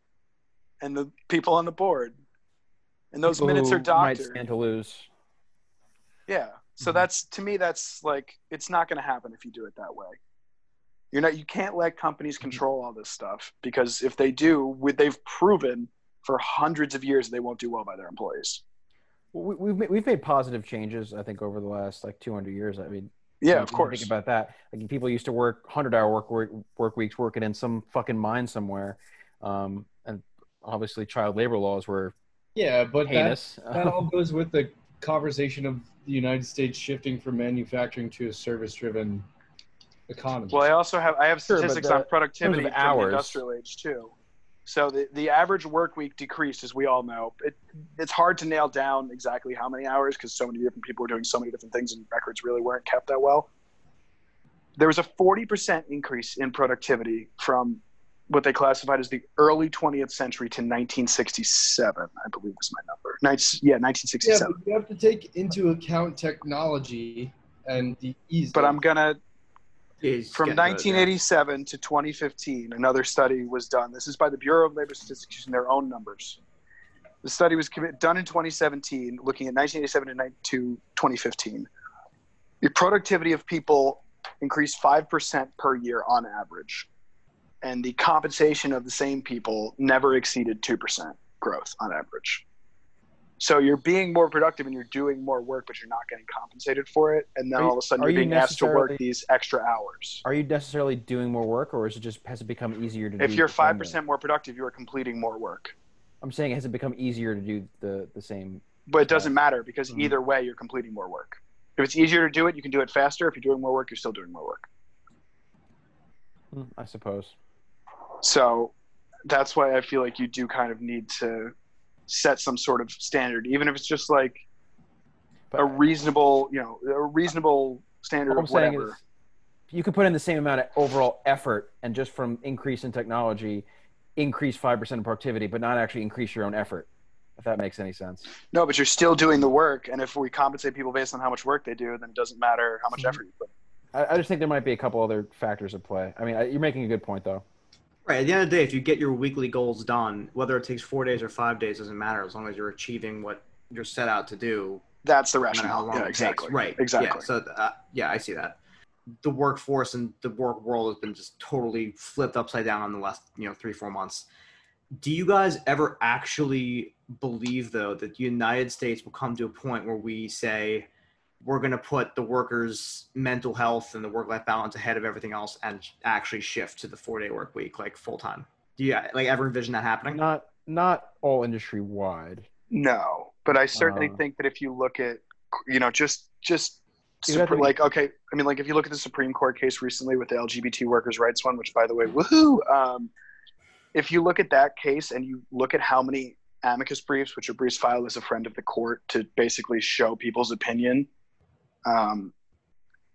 and the people on the board. And those People minutes are who might stand to lose. Yeah. So Mhm. that's to me, that's like it's not going to happen if you do it that way. You're not. You can't let companies control all this stuff because if they do, we- they've proven for hundreds of years they won't do well by their employees. Well, we, we've made, we've made positive changes, I think, over the last like 200 years. I mean, Yeah, of course. Think about that. Like people used to work 100-hour work, work work weeks, working in some fucking mine somewhere, um, and obviously child labor laws were Yeah, but that, that all goes with the conversation of the United States shifting from manufacturing to a service-driven economy. Well, I also have I have Sure, statistics the- on productivity in from of the industrial age too. So the, the average work week decreased, as we all know. It, it's hard to nail down exactly how many hours because so many different people were doing so many different things, and records really weren't kept that well. There was a forty percent increase in productivity from what they classified as the early 20th century to 1967. I believe is my number. Nice, yeah, yeah, 1967. but you have to take into account technology and the ease. but I'm gonna Is From getting rid of that. 1987 to 2015, another study was done. This is by the Bureau of Labor Statistics using their own numbers. The study was done in 2017, looking at 1987 to 2015. The productivity of people increased 5% per year on average, and the compensation of the same people never exceeded 2% growth on average. So you're being more productive and you're doing more work, but you're not getting compensated for it. And then you- all of a sudden you're you being asked to work these extra hours. Are you necessarily doing more work, or is it just has it become easier to? Do? If do you're five percent more productive, you are completing more work. I'm saying has it become easier to do the the same? But it doesn't matter because Mhm. either way, you're completing more work. If it's easier to do it, you can do it faster. If you're doing more work, you're still doing more work. Hmm, I suppose. So that's why I feel like you do kind of need to set some sort of standard, even if it's just like But a reasonable, you know, a reasonable standard of whatever. you could put in the same amount of overall effort, and just from increase in technology, increase five percent of productivity, but not actually increase your own effort. If that makes any sense. no, but you're still doing the work, and if we compensate people based on how much work they do, then it doesn't matter how much Mhm. effort you put. I, I just think there might be a couple other factors at play. I mean, I, you're making a good point, though. Right. At the end of the day, if you get your weekly goals done, whether it takes four days or five days doesn't matter as long as you're achieving what you're set out to do. That's the no matter how rationale. Yeah, exactly. Right. Exactly. Yeah. So uh, yeah, I see that. The workforce and the work world has been just totally flipped upside down in the last you know three four months. Do you guys ever actually believe though that the United States will come to a point where we say we're going to put the workers' mental health and the work-life balance ahead of everything else and actually shift to the four-day work week like full time? Do you like ever envision that happening? Not not all industry wide. No, but I certainly Uh, think that if you look at, you know, just just You have like okay, I mean, like if you look at the Supreme Court case recently with the LGBT workers' rights one, which by the way, woohoo! Um, if you look at that case and you look at how many amicus briefs, which are briefs filed as a friend of the court to basically show people's opinion, um,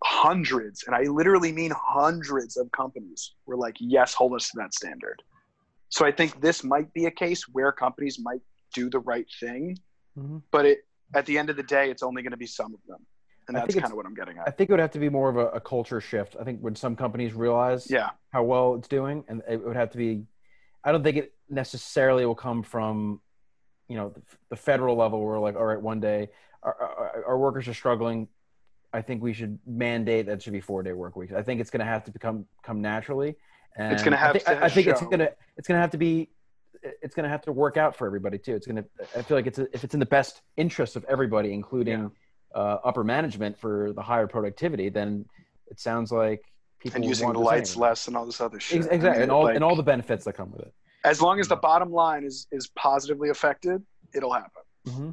hundreds, and I literally mean hundreds of companies were like, yes, hold us to that standard. So I think this might be a case where companies might do the right thing Mhm. but it at the end of the day, it's only going to be some of them, and that's kind of what I'm getting at. I think it would have to be more of a, a culture shift. I think when some companies realize Yeah, how well it's doing, and it would have to be. I don't think it necessarily will come from, you know, the, the federal level. Where like, all right, one day our, our, our workers are struggling. I think we should mandate that it should be four day work weeks. I think it's going to have to become come naturally. And It's gonna I have think, to I, I think it's gonna it's gonna have to be it's gonna have to work out for everybody too. It's gonna I feel like it's if it's in the best interest of everybody, including uh, upper management for the higher productivity, then it sounds like people and using want the lights anyway. less and all this other shit. Ex- I Exactly, mean, and all like, and all the benefits that come with it. as long as the bottom line is is positively affected, it'll happen. Mm-hmm.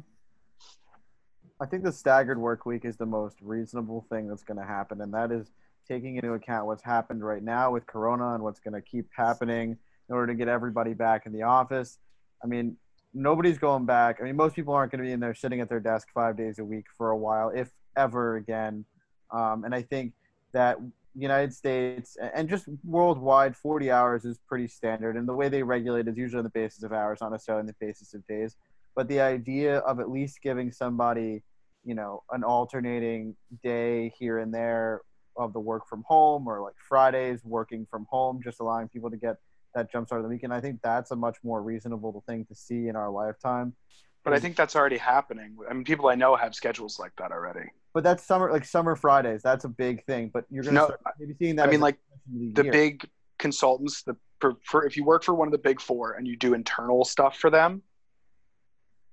I think the staggered work week is the most reasonable thing that's going to happen, and that is taking into account what's happened right now with Corona and what's going to keep happening in order to get everybody back in the office. I mean, nobody's going back. I mean, most people aren't going to be in there sitting at their desk five days a week for a while, if ever again. Um, and I think that United States and just worldwide, 40 hours is pretty standard. And the way they regulate is usually on the basis of hours, not necessarily on the basis of days. But the idea of at least giving somebody, you know, an alternating day here and there of the work from home or like Fridays working from home, just allowing people to get that jump start of the weekend. I think that's a much more reasonable thing to see in our lifetime. But I think that's already happening. I mean, people I know have schedules like that already. But that's summer, like summer Fridays. That's a big thing. But you're gonna No, start maybe seeing that. I mean, like of the big consultants, the for, for if you work for one of the big four and you do internal stuff for them,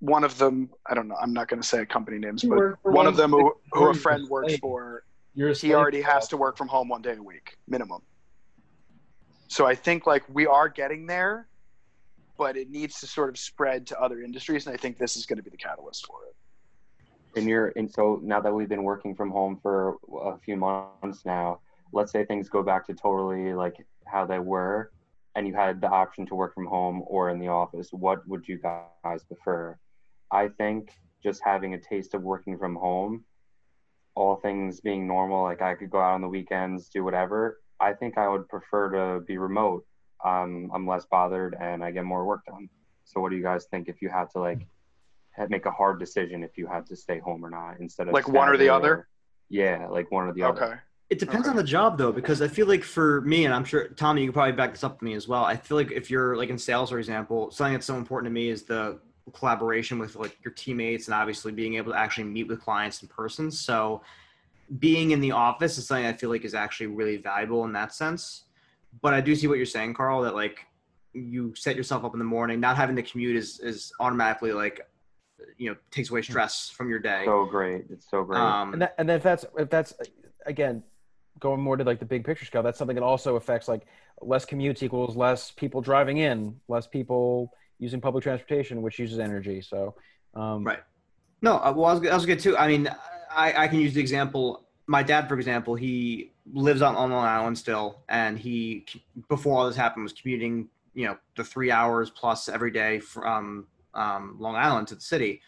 one of them, I don't know, I'm not going to say company names, You but work one of them who, big who a friend works slave. for, You're he already has that. to work from home one day a week minimum. So I think like we are getting there, but it needs to sort of spread to other industries, and I think this is going to be the catalyst for it. and you're and so now that we've been working from home for a few months now let's say things go back to totally like how they were and you had the option to work from home or in the office what would you guys prefer i think just having a taste of working from home all things being normal like i could go out on the weekends do whatever i think i would prefer to be remote um, i'm less bothered and i get more work done so what do you guys think if you had to like make a hard decision if you had to stay home or not instead of Like one or the stagger other? yeah like one or the other Okay. It depends Okay. on the job though, because I feel like for me, and I'm sure Tommy, you can probably back this up with me as well. I feel like if you're like in sales, for example, something that's so important to me is the collaboration with like your teammates and obviously being able to actually meet with clients in person. So being in the office is something I feel like is actually really valuable in that sense. But I do see what you're saying, Carl, that like you set yourself up in the morning, not having to commute is is automatically like you know takes away stress from your day. so great it's so great Um, and, that, and then if that's if that's again going more to like the big picture scale that's something that also affects like less commutes equals less people driving in less people using public transportation which uses energy so um Right. No, uh, well, I was, I was good too. I mean, I, I can use the example. My dad, for example, he lives on, on Long Island still, and he before all this happened was commuting, you know, the three hours plus every day from um, Long Island to the city,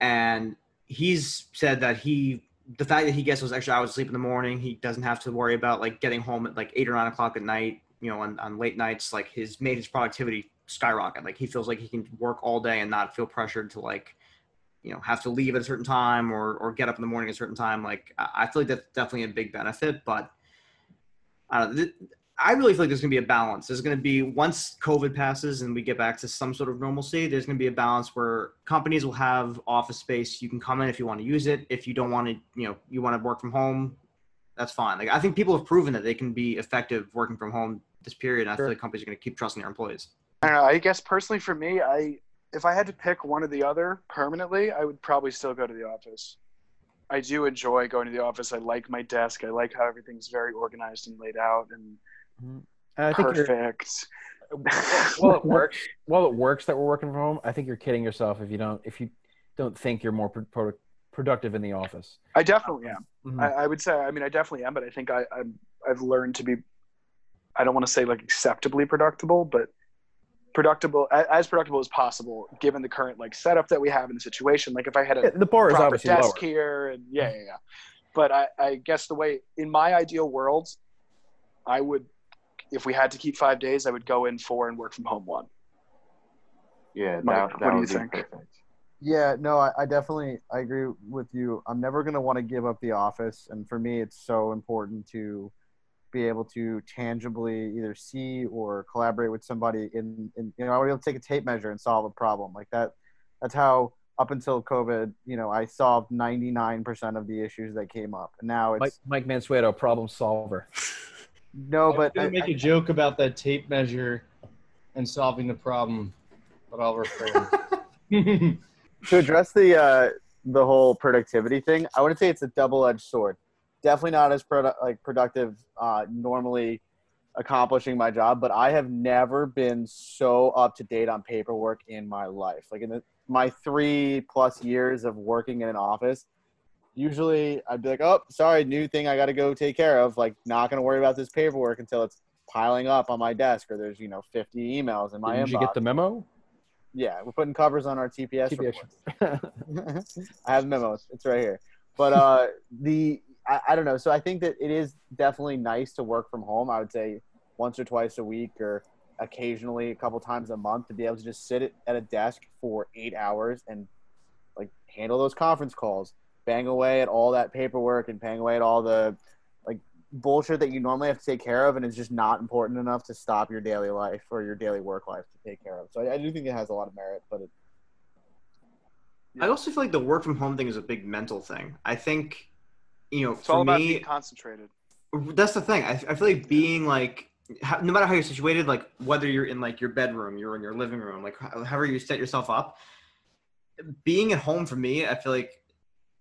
and he's said that he the fact that he gets those extra hours of sleep in the morning, he doesn't have to worry about like getting home at like eight or nine o'clock at night, you know, on, on late nights. Like his made his productivity skyrocket. Like he feels like he can work all day and not feel pressured to like you know have to leave at a certain time or or get up in the morning at a certain time. Like i feel like that's definitely a big benefit but i don't th- i really feel like there's going to be a balance. There's going to be once covid passes and we get back to some sort of normalcy there's going to be a balance where companies will have office space. You can come in if you want to use it. If you don't want to you know you want to work from home that's fine. Like i think people have proven that they can be effective working from home this period and i Sure. feel like companies are going to keep trusting their employees I don't know. I guess personally for me, I if I had to pick one or the other permanently, I would probably still go to the office. I do enjoy going to the office. I like my desk. I like how everything's very organized and laid out and and i think perfect. well it works well it works that we're working from home i think you're kidding yourself if you don't if you don't think you're more pro- pro- productive in the office I definitely am. Mhm. I, I would say. I mean, I definitely am. But I think I, I'm. I've learned to be. I don't want to say like acceptably productible, but productible as productible as possible given the current like setup that we have in the situation. Like if I had a Yeah, the bar is proper obviously desk lower here and yeah, mm-hmm. yeah, yeah. But I, I guess the way in my ideal world, I would, if we had to keep five days, I would go in four and work from home one. yeah Mike, that, what do you would be think? perfect Yeah, no, I, I definitely I agree with you. I'm never gonna want to give up the office, and for me, it's so important to be able to tangibly either see or collaborate with somebody in, in you know, I would be able to take a tape measure and solve a problem like that. That's how up until COVID, you know, I solved 99% of the issues that came up. And now it's Mike, Mike Mansueto, problem solver. no, I but I, make a joke about that tape measure and solving the problem, but I'll refrain. to address the uh, the whole productivity thing, I want to say it's a double edged sword. Definitely not as produ- like productive uh, normally accomplishing my job, but I have never been so up to date on paperwork in my life. Like in the, my three plus years of working in an office, usually I'd be like, "Oh, sorry, new thing I got to go take care of." Like, not gonna worry about this paperwork until it's piling up on my desk or there's you know 50 emails in my inbox. Did inbox. you get the memo? Yeah, we're putting covers on our TPS, TPS. I have memos. It's right here. But uh, the I, I don't know. So I think that it is definitely nice to work from home. I would say once or twice a week, or occasionally a couple times a month, to be able to just sit at- a desk for eight hours and like handle those conference calls, bang away at all that paperwork, and bang away at all the like bullshit that you normally have to take care of, and it's just not important enough to stop your daily life or your daily work life to take care of. So I, I do think it has a lot of merit, but it, I also feel like the work from home thing is a big mental thing. I think, you know, It's for all about me, being concentrated. that's the thing. I, I feel like being like, how, no matter how you're situated, like whether you're in like your bedroom, you're in your living room, like however you set yourself up, being at home for me, I feel like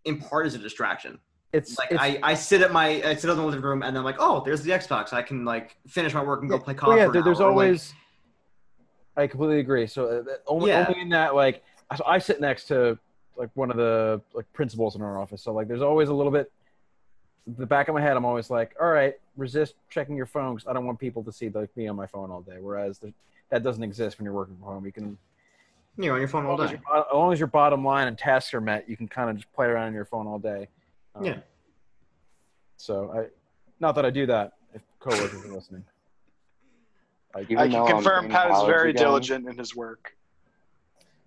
in part is a distraction. It's Like it's, I, I sit at my I sit in the living room and I'm like, oh, there's the Xbox. I can like finish my work and go play COD. well, yeah, for an there, there's hour. Like, always. I completely agree. So uh, only, Yeah. only in that, like, so I sit next to like one of the like principals in our office. So like, there's always a little bit. The back of my head, I'm always like, all right, resist checking your phone because I don't want people to see like me on my phone all day. Whereas the, that doesn't exist when you're working from home. You can, you're on your phone all as long as, day. your, as long as your bottom line and tasks are met, you can kind of just play around on your phone all day. Um, Yeah. So I, not that I do that. If coworkers are listening. I, I can confirm Pat is very again, diligent in his work.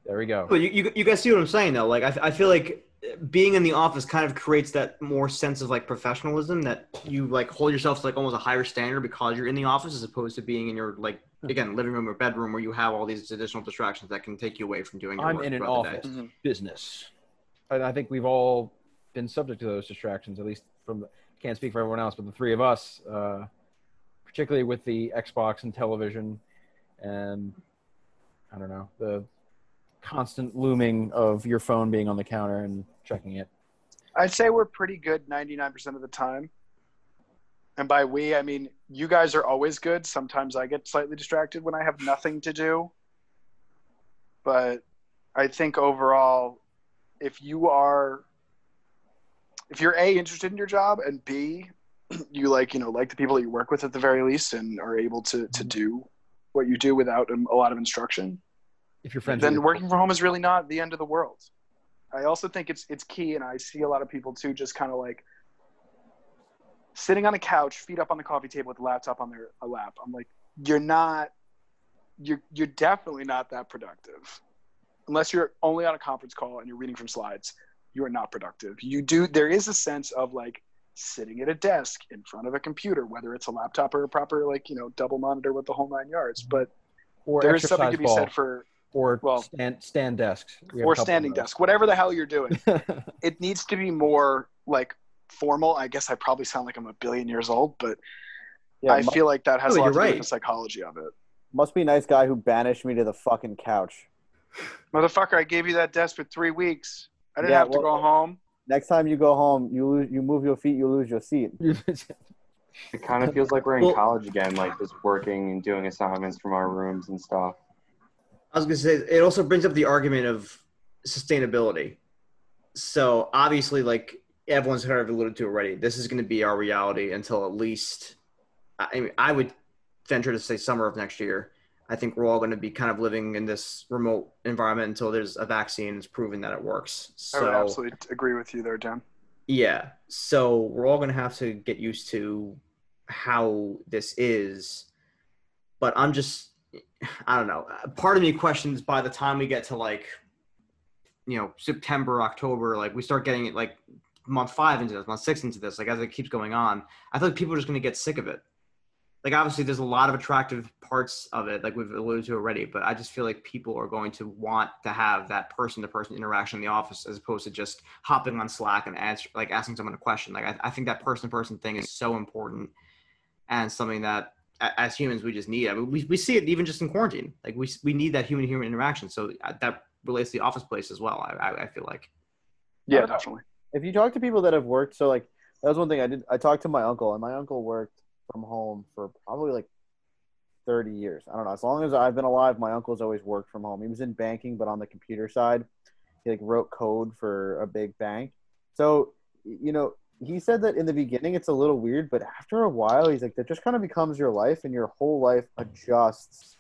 there we go. But you, you, you guys see what I'm saying though. Like I, I feel like being in the office kind of creates that more sense of like professionalism that you like hold yourself to like almost a higher standard because you're in the office as opposed to being in your like again living room or bedroom where you have all these additional distractions that can take you away from doing your I'm work in an throughout the day. office Mhm. business, and I think we've all been subject to those distractions. At least from the, can't speak for everyone else, but the three of us, uh, particularly with the Xbox and television, and I don't know the constant looming of your phone being on the counter and checking it. I'd say we're pretty good 99% of the time. And by we, I mean you guys are always good. Sometimes I get slightly distracted when I have nothing to do. But I think overall, if you are, if you're A, interested in your job, and B, you like, you know, like the people that you work with at the very least and are able to, to do what you do without um, a lot of instruction, If your friends, then working from home is really not the end of the world. I also think it's it's key, and I see a lot of people too, just kind of like sitting on a couch, feet up on the coffee table with a laptop on their a lap. I'm like, you're not, you're you're definitely not that productive, unless you're only on a conference call and you're reading from slides. You are not productive. You do. There is a sense of like sitting at a desk in front of a computer, whether it's a laptop or a proper like you know double monitor with the whole nine yards. Mm-hmm. But or there is something to be ball, said for or well- stand stand desks We have a or standing those. desk, whatever the hell you're doing. it needs to be more like formal. I guess I probably sound like I'm a billion years old, but yeah, I mu- feel like that has No, a lot you're to do with the psychology of it. must be a nice guy who banished me to the fucking couch. Motherfucker, I gave you that desk for three weeks. I didn't Yeah, have to well- go home. Next time you go home, you lose, you move your feet, you lose your seat. It kind of feels like we're in Well- college again, like just working and doing assignments from our rooms and stuff. I was gonna say it also brings up the argument of sustainability. So obviously, like everyone's kind of alluded to already, this is going to be our reality until at least, I mean, I would venture to say summer of next year. I think we're all going to be kind of living in this remote environment until there's a vaccine that's proven that it works. So, I would absolutely agree with you there, Dan. yeah, so we're all going to have to get used to how this is. But I'm just, I don't know. Uh, part of me questions by the time we get to like you know September, October, like we start getting it like month five into this, month six into this, like as it keeps going on, I feel like people are just going to get sick of it. Like obviously, there's a lot of attractive parts of it, like we've alluded to already, but I just feel like people are going to want to have that person-to-person interaction in the office as opposed to just hopping on Slack and answer, like asking someone a question. Like I, I think that person-to-person thing is so important and something that as humans we just need. I mean, we, we see it even just in quarantine. Like we we need that human-human interaction. So uh, that relates to the office place as well. I I, I feel like. Yeah, definitely. if you talk to people that have worked, so like that was one thing I did. I talked to my uncle, and my uncle worked from home for probably like thirty years. I don't know. As long as I've been alive, my uncle's always worked from home. He was in banking, but on the computer side, he like wrote code for a big bank. So you know, he said that in the beginning it's a little weird, but after a while, he's like that just kind of becomes your life, and your whole life adjusts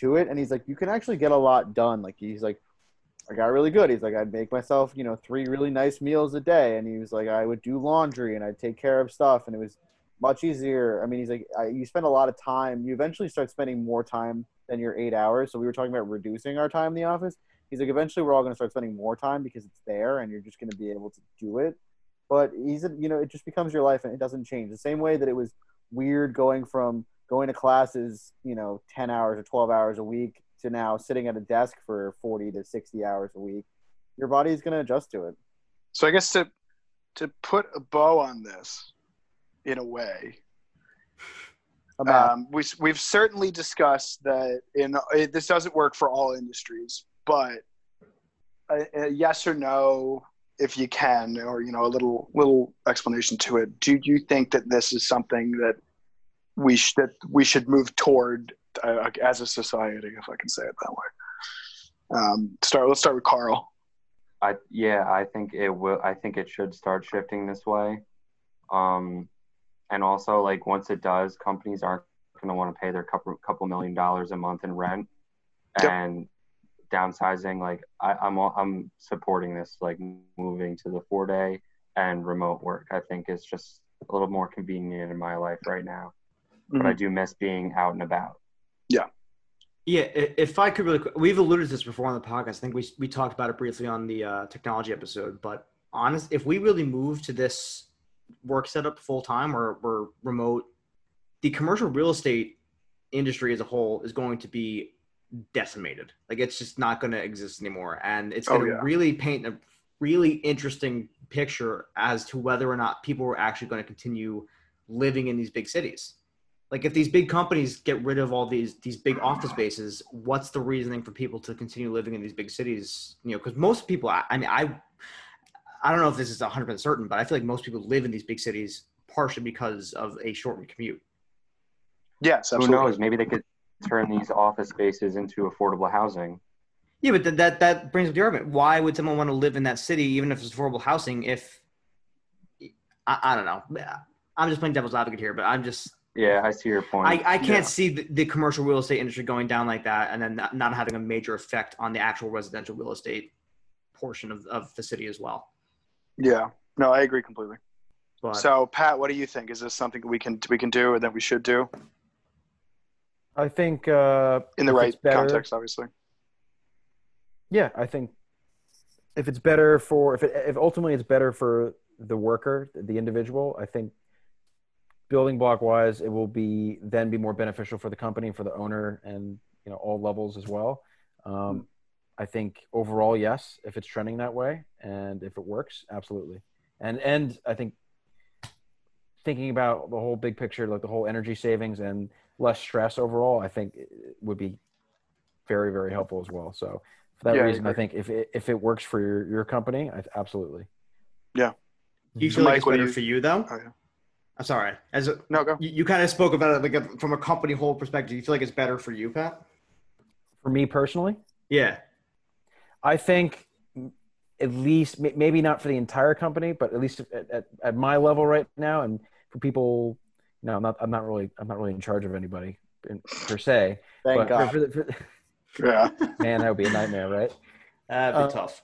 to it. And he's like, you can actually get a lot done. Like he's like. I got really good. He's like, I'd make myself, you know, three really nice meals a day, and he was like, I would do laundry and I'd take care of stuff, and it was much easier. I mean, he's like, I, you spend a lot of time. You eventually start spending more time than your eight hours. So we were talking about reducing our time in the office. He's like, eventually we're all going to start spending more time because it's there, and you're just going to be able to do it. But he's, you know, it just becomes your life, and it doesn't change. The same way that it was weird going from going to classes, you know, ten hours or twelve hours a week to now sitting at a desk for 40 to 60 hours a week your body's going to adjust to it So I guess to to put a bow on this, in a way, um, we we've certainly discussed that in it, this doesn't work for all industries, but a, a yes or no, if you can, or you know, a little little explanation to it. Do you think that this is something that we sh- that we should move toward uh, as a society, if I can say it that way? Um, start. Let's start with Carl. I yeah, I think it will. I think it should start shifting this way. Um, and also like once it does, companies aren't going to want to pay their couple couple million dollars a month in rent, Yep. and downsizing. Like I, I'm all, I'm supporting this. Like moving to the four day and remote work. I think is just a little more convenient in my life right now. But I do miss being out and about. Yeah, yeah if I could really, quick- we've alluded to this before on the podcast. I think we we talked about it briefly on the uh, technology episode. But honest, if we really move to this work setup full time or or remote, the commercial real estate industry as a whole is going to be decimated. Like it's just not going to exist anymore, and it's Oh, going to yeah. really paint a really interesting picture as to whether or not people are actually going to continue living in these big cities like if these big companies get rid of all these these big office spaces what's the reasoning for people to continue living in these big cities you know because most people I, I mean i i don't know if this is 100% certain but i feel like most people live in these big cities partially because of a shortened commute Yes, Who absolutely. knows? Maybe they could turn these office spaces into affordable housing. yeah but th- that that brings up the argument why would someone want to live in that city even if it's affordable housing if i, I don't know i'm just playing devil's advocate here but i'm just Yeah, I see your point. I, I can't Yeah. see the, the commercial real estate industry going down like that and then not, not having a major effect on the actual residential real estate portion of, of the city as well. Yeah. No, I agree completely. But So, Pat, what do you think? Is this something we can we can do or that we should do I think uh, in the right better- context? Obviously. Yeah, I think if it's better for if it, if ultimately it's better for the worker, the individual, I think building block wise, it will be then be more beneficial for the company for the owner and you know all levels as well. Um, I think overall, yes, if it's trending that way and if it works, absolutely. And and I think thinking about the whole big picture, like the whole energy savings and less stress overall, I think it would be very very helpful as well. So for that Yeah, reason, I, agree. think if it, if it works for your, your company, I, absolutely. do you So, feel like Mike, it's better you- for you though? Oh, yeah. I'm sorry. As a, No, go. you, you kind of spoke about it like a, from a company whole perspective. Do you feel like it's better for you, Pat? For me personally, Yeah. I think at least maybe not for the entire company, but at least at, at, at my level right now, and for people, no, I'm not. I'm not really. I'm not really in charge of anybody in, per se. thank but god For, for, for, Yeah. man, that would be a nightmare, right? That'd be Uh, tough.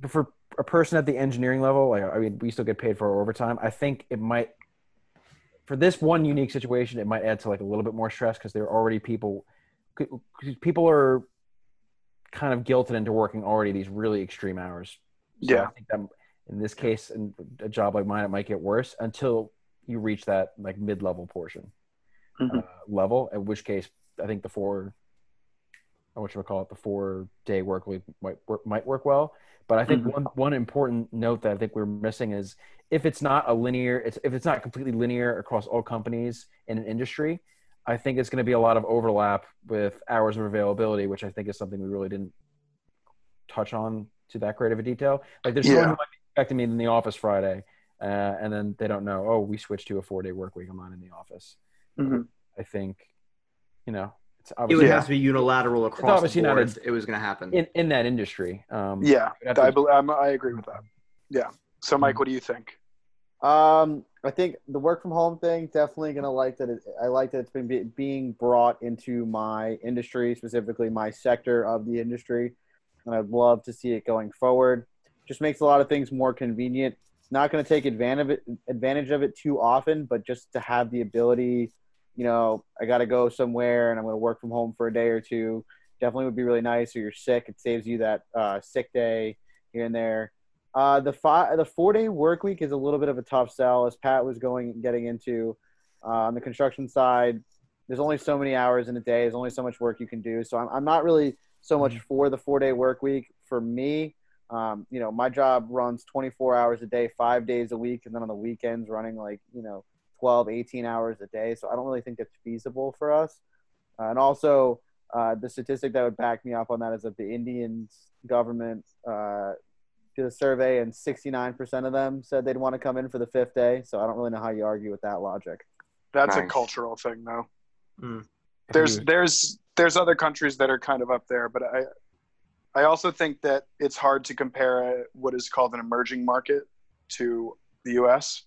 But for a person at the engineering level, like I mean, we still get paid for our overtime. I think it might, for this one unique situation, it might add to like a little bit more stress because there are already people, people are kind of guilted into working already these really extreme hours. So Yeah. I think that in this case, in a job like mine, it might get worse until you reach that like mid-level portion Mhm. uh, level. In which case, I think the four, what should I call it, the four-day work week might work, might work well. But I think Mhm. one one important note that I think we're missing is if it's not a linear, it's, if it's not completely linear across all companies in an industry, I think it's going to be a lot of overlap with hours of availability, which I think is something we really didn't touch on to that great of a detail. Like there's someone Yeah. who might be expecting me in the office Friday, uh, and then they don't know. Oh, we switched to a four day work week. I'm not in the office. Mhm. I think, you know, it's It would Yeah. have to be unilateral across obviously the not a- it was going to happen. in, in that industry. Um, Yeah, you'd have to- I, bel I'm, I agree with that. Yeah. So, Mike, what do you think? Um, I think the work from home thing definitely gonna like that. It, I like that it's been be, being brought into my industry, specifically my sector of the industry, and I'd love to see it going forward. Just makes a lot of things more convenient. Not going to take advantage of it, advantage of it too often, but just to have the ability, you know, I got to go somewhere and I'm going to work from home for a day or two. Definitely would be really nice. Or you're sick, it saves you that uh, sick day here and there. Uh, the five, the four day work week is a little bit of a tough sell, as Pat was going getting into. Uh, on the construction side, there's only so many hours in a day. There's only so much work you can do. So I'm, I'm not really so much for the four day work week. For me, um, you know, my job runs 24 hours a day, five days a week, and then on the weekends running like you know 12, 18 hours a day. So I don't really think that's feasible for us. Uh, and also, uh, the statistic that would back me up on that is that the Indian government uh, did a survey, and 69% of them said they'd want to come in for the fifth day. So I don't really know how you argue with that logic. That's a cultural thing, though. Mm. There's there's there's other countries that are kind of up there, but I I also think that it's hard to compare a, what is called an emerging market to the U.S.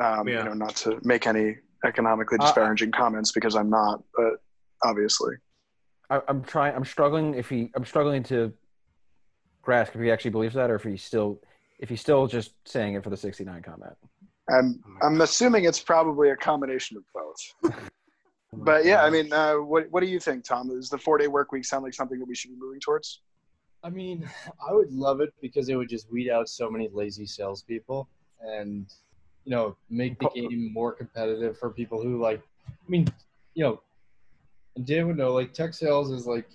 Um, Yeah. You know, not to make any economically Uh, disparaging comments because I'm not, but obviously, I, I'm trying. I'm struggling. If he, I'm struggling to grasp if he actually believes that, or if he's still, if he's still just saying it for the 69 comment. I'm I'm assuming it's probably a combination of both. But yeah, I mean, uh, what what do you think, Tom? Does the four day work week sound like something that we should be moving towards? I mean, I would love it because it would just weed out so many lazy salespeople and, you know, make the game more competitive for people who like. I mean, you know, and Dan would know like tech sales is like,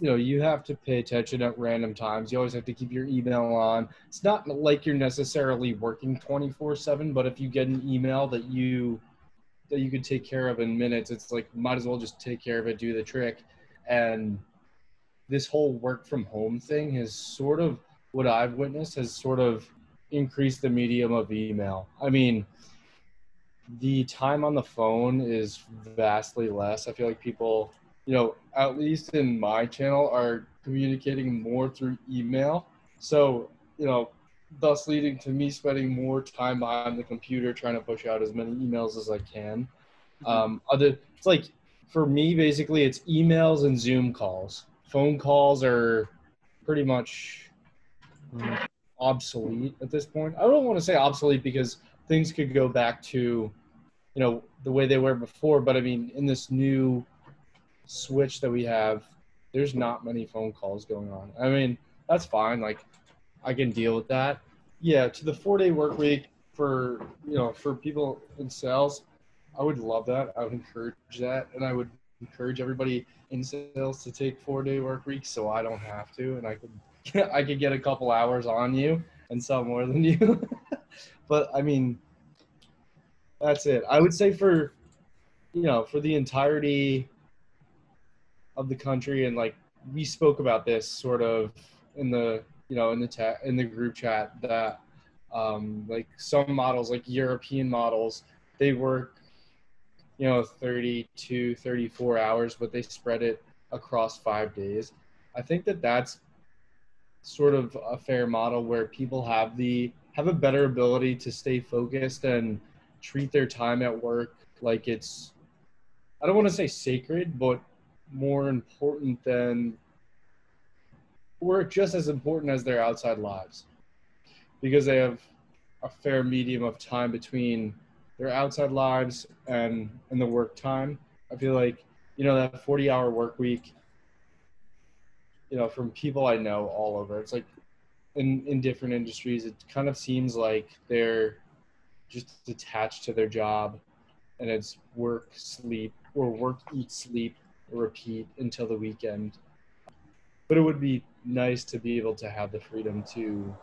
you know, you have to pay attention at random times. You always have to keep your email on. It's not like you're necessarily working twenty four seven, but if you get an email that you that you could take care of in minutes, it's like might as well just take care of it, do the trick, and this whole work from home thing has sort of what I've witnessed has sort of increased the medium of email. I mean, the time on the phone is vastly less. I feel like people, you know, at least in my channel, are communicating more through email. So, you know, thus leading to me spending more time behind the computer trying to push out as many emails as I can. Um, other, it's like for me, basically, it's emails and Zoom calls. Phone calls are pretty much mm, obsolete at this point. I don't want to say obsolete because things could go back to, you know, the way they were before. But I mean, in this new switch that we have, there's not many phone calls going on. I mean, that's fine. Like, I can deal with that. Yeah, to the four day work week for you know for people in sales, I would love that. I would encourage that, and I would encourage everybody in sales to take four day work weeks so I don't have to, and I could I could get a couple hours on you and sell more than you. but I mean, that's it. I would say for you know for the entirety of the country, and like we spoke about this sort of in the you know in the chat in the group chat that um, like some models like European models they work you know 32 34 hours but they spread it across five days. I think that that's sort of a fair model where people have the have a better ability to stay focused and treat their time at work like it's i don't want to say sacred but more important than or just as important as their outside lives because they have a fair medium of time between their outside lives and and the work time. I feel like you know, that 40 hour work week, you know, from people I know all over, it's like in, in different industries, it kind of seems like they're just attached to their job and it's work, sleep, or work, eat, sleep, repeat until the weekend. But it would be nice to be able to have the freedom to, you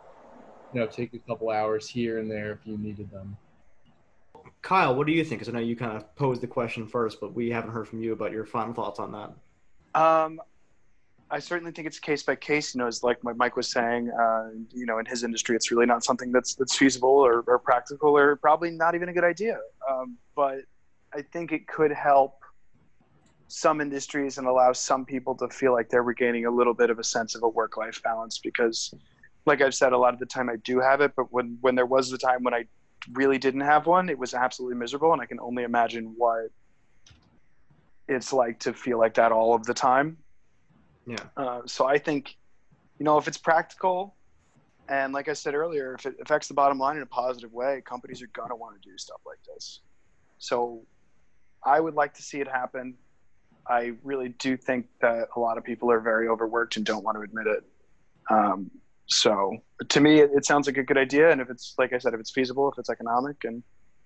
know, take a couple hours here and there if you needed them. Kyle, what do you think? Because I know you kind of posed the question first, but we haven't heard from you about your final thoughts on that. Um, I certainly think it's case by case. You know, as like Mike was saying, uh, you know, in his industry, it's really not something that's that's feasible or, or practical, or probably not even a good idea. Um, but I think it could help some industries and allow some people to feel like they're regaining a little bit of a sense of a work life balance. Because, like I've said, a lot of the time I do have it, but when when there was the time when I really didn't have one, it was absolutely miserable, and I can only imagine what it's like to feel like that all of the time. Yeah. Uh, so I think, you know, if it's practical, and like I said earlier, if it affects the bottom line in a positive way, companies are gonna want to do stuff like this. So I would like to see it happen. I really do think that a lot of people are very overworked and don't want to admit it. Um, so to me, it, it sounds like a good idea. And if it's, like I said, if it's feasible, if it's economic and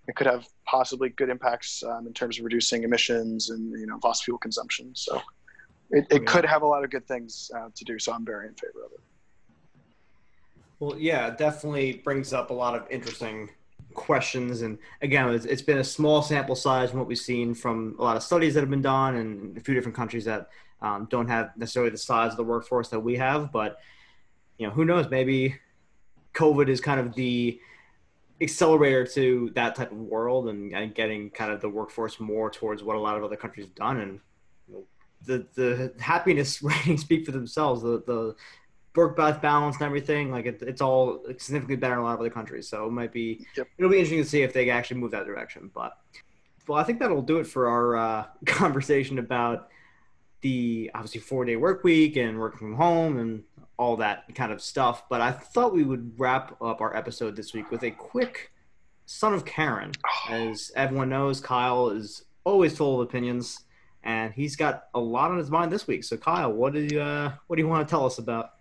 it could have possibly good impacts um, in terms of reducing emissions and, you know, fossil fuel consumption. So it, it could have a lot of good things uh, to do. So I'm very in favor of it. Well, yeah, it definitely brings up a lot of interesting questions. And again, it's, it's been a small sample size from what we've seen from a lot of studies that have been done and a few different countries that um, don't have necessarily the size of the workforce that we have. But, you know, who knows? Maybe COVID is kind of the accelerator to that type of world and, and getting kind of the workforce more towards what a lot of other countries have done. And the, the happiness ratings speak for themselves. The, the work life balance and everything. Like it, it's all significantly better in a lot of other countries. So it might be Yep. it'll be interesting to see if they actually move that direction. But well, I think that'll do it for our uh, conversation about the obviously four day work week and working from home and all that kind of stuff. But I thought we would wrap up our episode this week with a quick son of Karen. As everyone knows, Kyle is always full of opinions. And he's got a lot on his mind this week. So, Kyle, what do you uh, what do you want to tell us about?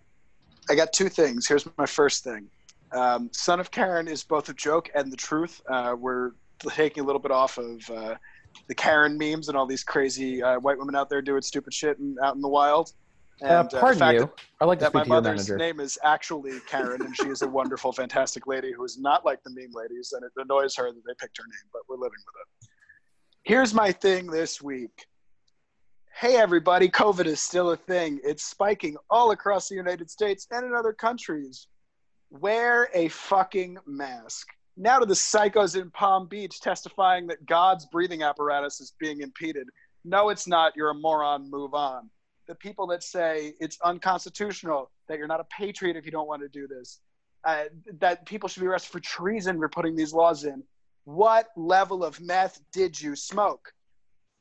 I got two things. Here's my first thing. Um, Son of Karen is both a joke and the truth. Uh, we're taking a little bit off of uh, the Karen memes and all these crazy uh, white women out there doing stupid shit and out in the wild. Uh, And, the pardon fact you. That, I'd like to that speak my mother's name is actually Karen, and she is a wonderful, fantastic lady who is not like the meme ladies, and it annoys her that they picked her name, but we're living with it. Here's my thing this week. Hey, everybody, COVID is still a thing. It's spiking all across the United States and in other countries. Wear a fucking mask. Now to the psychos in Palm Beach testifying that God's breathing apparatus is being impeded. No, it's not. You're a moron. Move on. The people that say it's unconstitutional, that you're not a patriot if you don't want to do this, uh, that people should be arrested for treason for putting these laws in. What level of meth did you smoke?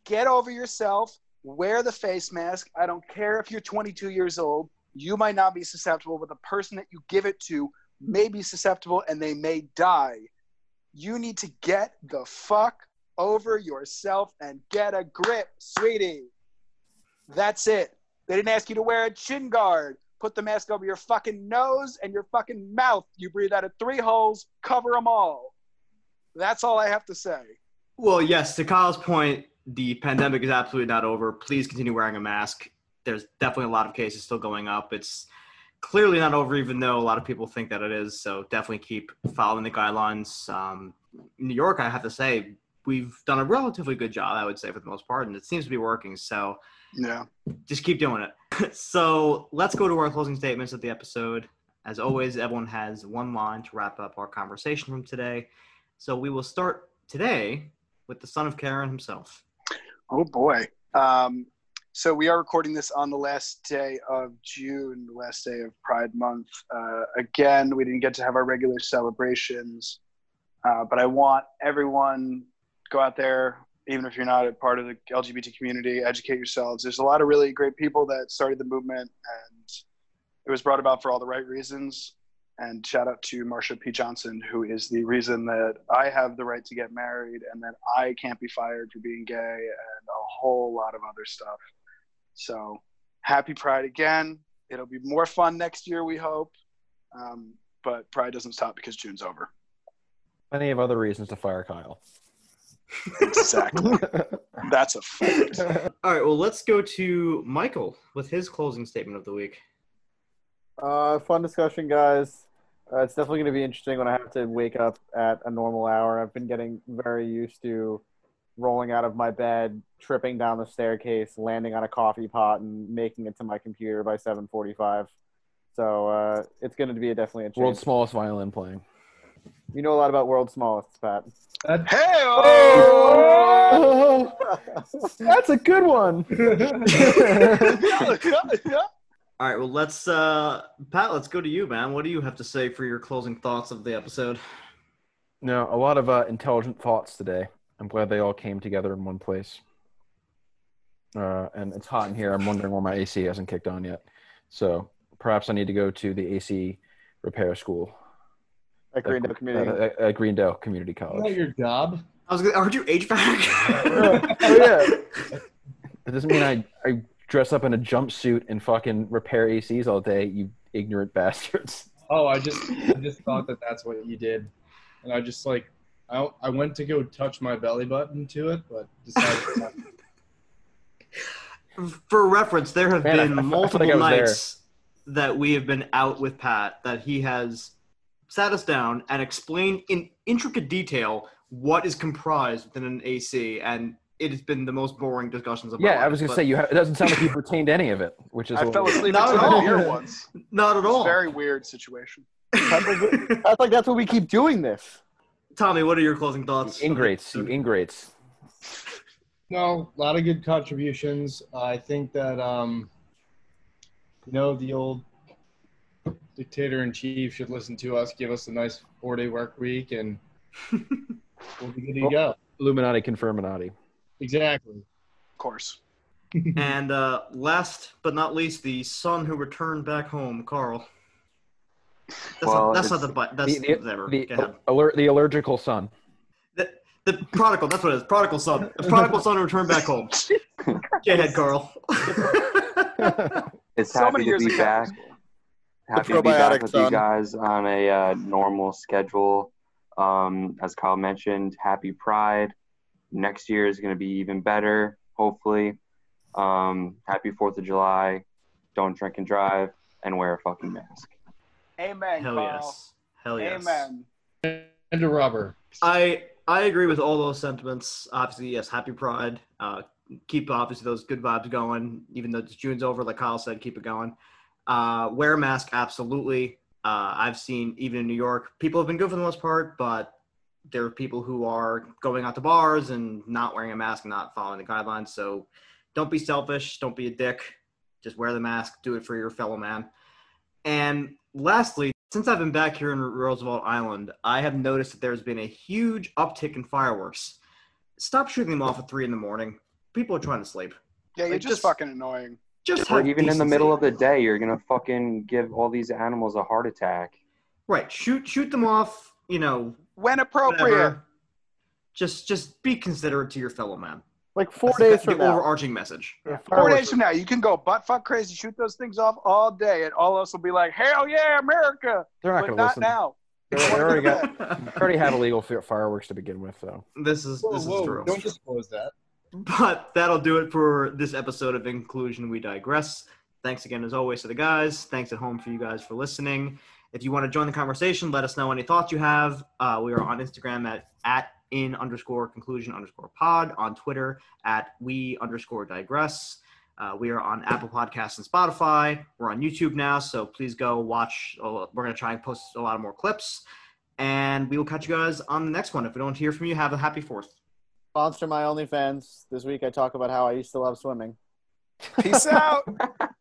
Get over yourself. Wear the face mask. I don't care if you're 22 years old. You might not be susceptible, but the person that you give it to may be susceptible and they may die. You need to get the fuck over yourself and get a grip, sweetie. That's it. They didn't ask you to wear a chin guard. Put the mask over your fucking nose and your fucking mouth. You breathe out of three holes, cover them all. That's all I have to say. Well, yes, to Kyle's point, the pandemic is absolutely not over. Please continue wearing a mask. There's definitely a lot of cases still going up. It's clearly not over, even though a lot of people think that it is. So definitely keep following the guidelines. Um, New York, I have to say, we've done a relatively good job, I would say, for the most part, and it seems to be working. So Yeah. just keep doing it. so let's go to our closing statements of the episode. As always, everyone has one line to wrap up our conversation from today. So we will start today with the son of Karen himself. Oh boy. Um, so we are recording this on the last day of June, the last day of Pride Month. Uh, again, we didn't get to have our regular celebrations, uh, but I want everyone go out there, even if you're not a part of the LGBT community, educate yourselves. There's a lot of really great people that started the movement, and it was brought about for all the right reasons. And shout out to Marsha P. Johnson, who is the reason that I have the right to get married and that I can't be fired for being gay and whole lot of other stuff. So happy Pride again. It'll be more fun next year, we hope. Um, but Pride doesn't stop because June's over. Plenty of other reasons to fire Kyle. Exactly. That's a fact. All right, well, let's go to Michael with his closing statement of the week. Uh, fun discussion, guys. Uh, it's definitely going to be interesting when I have to wake up at a normal hour. I've been getting very used to rolling out of my bed, tripping down the staircase, landing on a coffee pot, and making it to my computer by 7:45. So uh, it's going to be a definitely a change. World's smallest violin playing. you know a lot about world's smallest, Pat. That, Hey! Oh, that's a good one. All right, well, let's, uh, Pat, let's go to you, man. What do you have to say for your closing thoughts of the episode? No, a lot of uh, intelligent thoughts today. I'm glad they all came together in one place. Uh, and it's hot in here. I'm wondering why my AC hasn't kicked on yet. So perhaps I need to go to the AC repair school At Greendale Community. at, at, at Greendale Community College. isn't that your job? I was gonna, aren't you HVAC? oh yeah. It doesn't mean I, I dress up in a jumpsuit and fucking repair ACs all day, you ignorant bastards. Oh, I just I just thought that that's what you did, and I just like I I went to go touch my belly button to it, but decided to. for reference, there have Man, I- I been multiple I was there. nights that we have been out with Pat that he has sat us down and explained in intricate detail what is comprised within an AC, and it has been the most boring discussions of my Yeah, life, I was gonna but say you. Ha- it doesn't sound like you've retained any of it, which is. I fell asleep Not at all. a beer once. not at It's a all. very weird situation. That's like, that's like that's what we keep doing this. Tommy, what are your closing thoughts? ingrates, you ingrates. No, a lot of good contributions. I think that um, you know, the old dictator in chief should listen to us, give us a nice four day work week, and we'll be good to go. Illuminati confirminati. Exactly. Of course. And uh, last but not least, the son who returned back home, Carl. That's Well, not, that's not the but. That's The, the, whatever. the, aller- the allergical son. The, the prodigal. That's what it is. Prodigal son. The prodigal son who returned back home. Go ahead, Carl. It's So happy many to be ago. back. Happy to be probiotic back with son. you guys on a uh, normal schedule. Um, as Kyle mentioned, happy Pride. Next year is going to be even better, hopefully. Um, happy Fourth of July. Don't drink and drive, and wear a fucking mask. Amen, Hell Carl. yes. Hell yes. Amen. And a rubber. I I agree with all those sentiments. Obviously, yes. Happy Pride. Uh, keep obviously those good vibes going. Even though June's over, like Kyle said, keep it going. Uh, wear a mask, absolutely. Uh, I've seen even in New York, people have been good for the most part, but there are people who are going out to bars and not wearing a mask and not following the guidelines. So don't be selfish. Don't be a dick. Just wear the mask. Do it for your fellow man. And lastly, since I've been back here in Roosevelt Island, I have noticed that there's been a huge uptick in fireworks. Stop shooting them off at three in the morning. People are trying to sleep. Yeah, you're just, just- fucking annoying. Just Or have even in the middle of the day, you're gonna fucking give all these animals a heart attack. right. Shoot shoot them off. You know, When appropriate. whatever. Just just be considerate to your fellow man. Like four That's days the from now. overarching message. Yeah, Four fireworks days from now, you can go butt fuck crazy, shoot those things off all day, and all of us will be like, "Hell yeah, America!" They're not going to listen. now. They they already got. already have illegal fireworks to begin with, though. this is Whoa, this whoa, is true. don't disclose that. But that'll do it for this episode of Inclusion We Digress. Thanks again, as always, to the guys. Thanks at home for you guys for listening. If you want to join the conversation, let us know any thoughts you have. Uh, we are on Instagram at, at in underscore conclusion underscore pod, on Twitter at we underscore digress. Uh, we are on Apple Podcasts and Spotify. We're on YouTube now, so please go watch. Uh, We're going to try and post a lot of more clips. And we will catch you guys on the next one. If we don't hear from you, have a happy fourth. Sponsor my OnlyFans. This week I talk about how I used to love swimming. Peace out.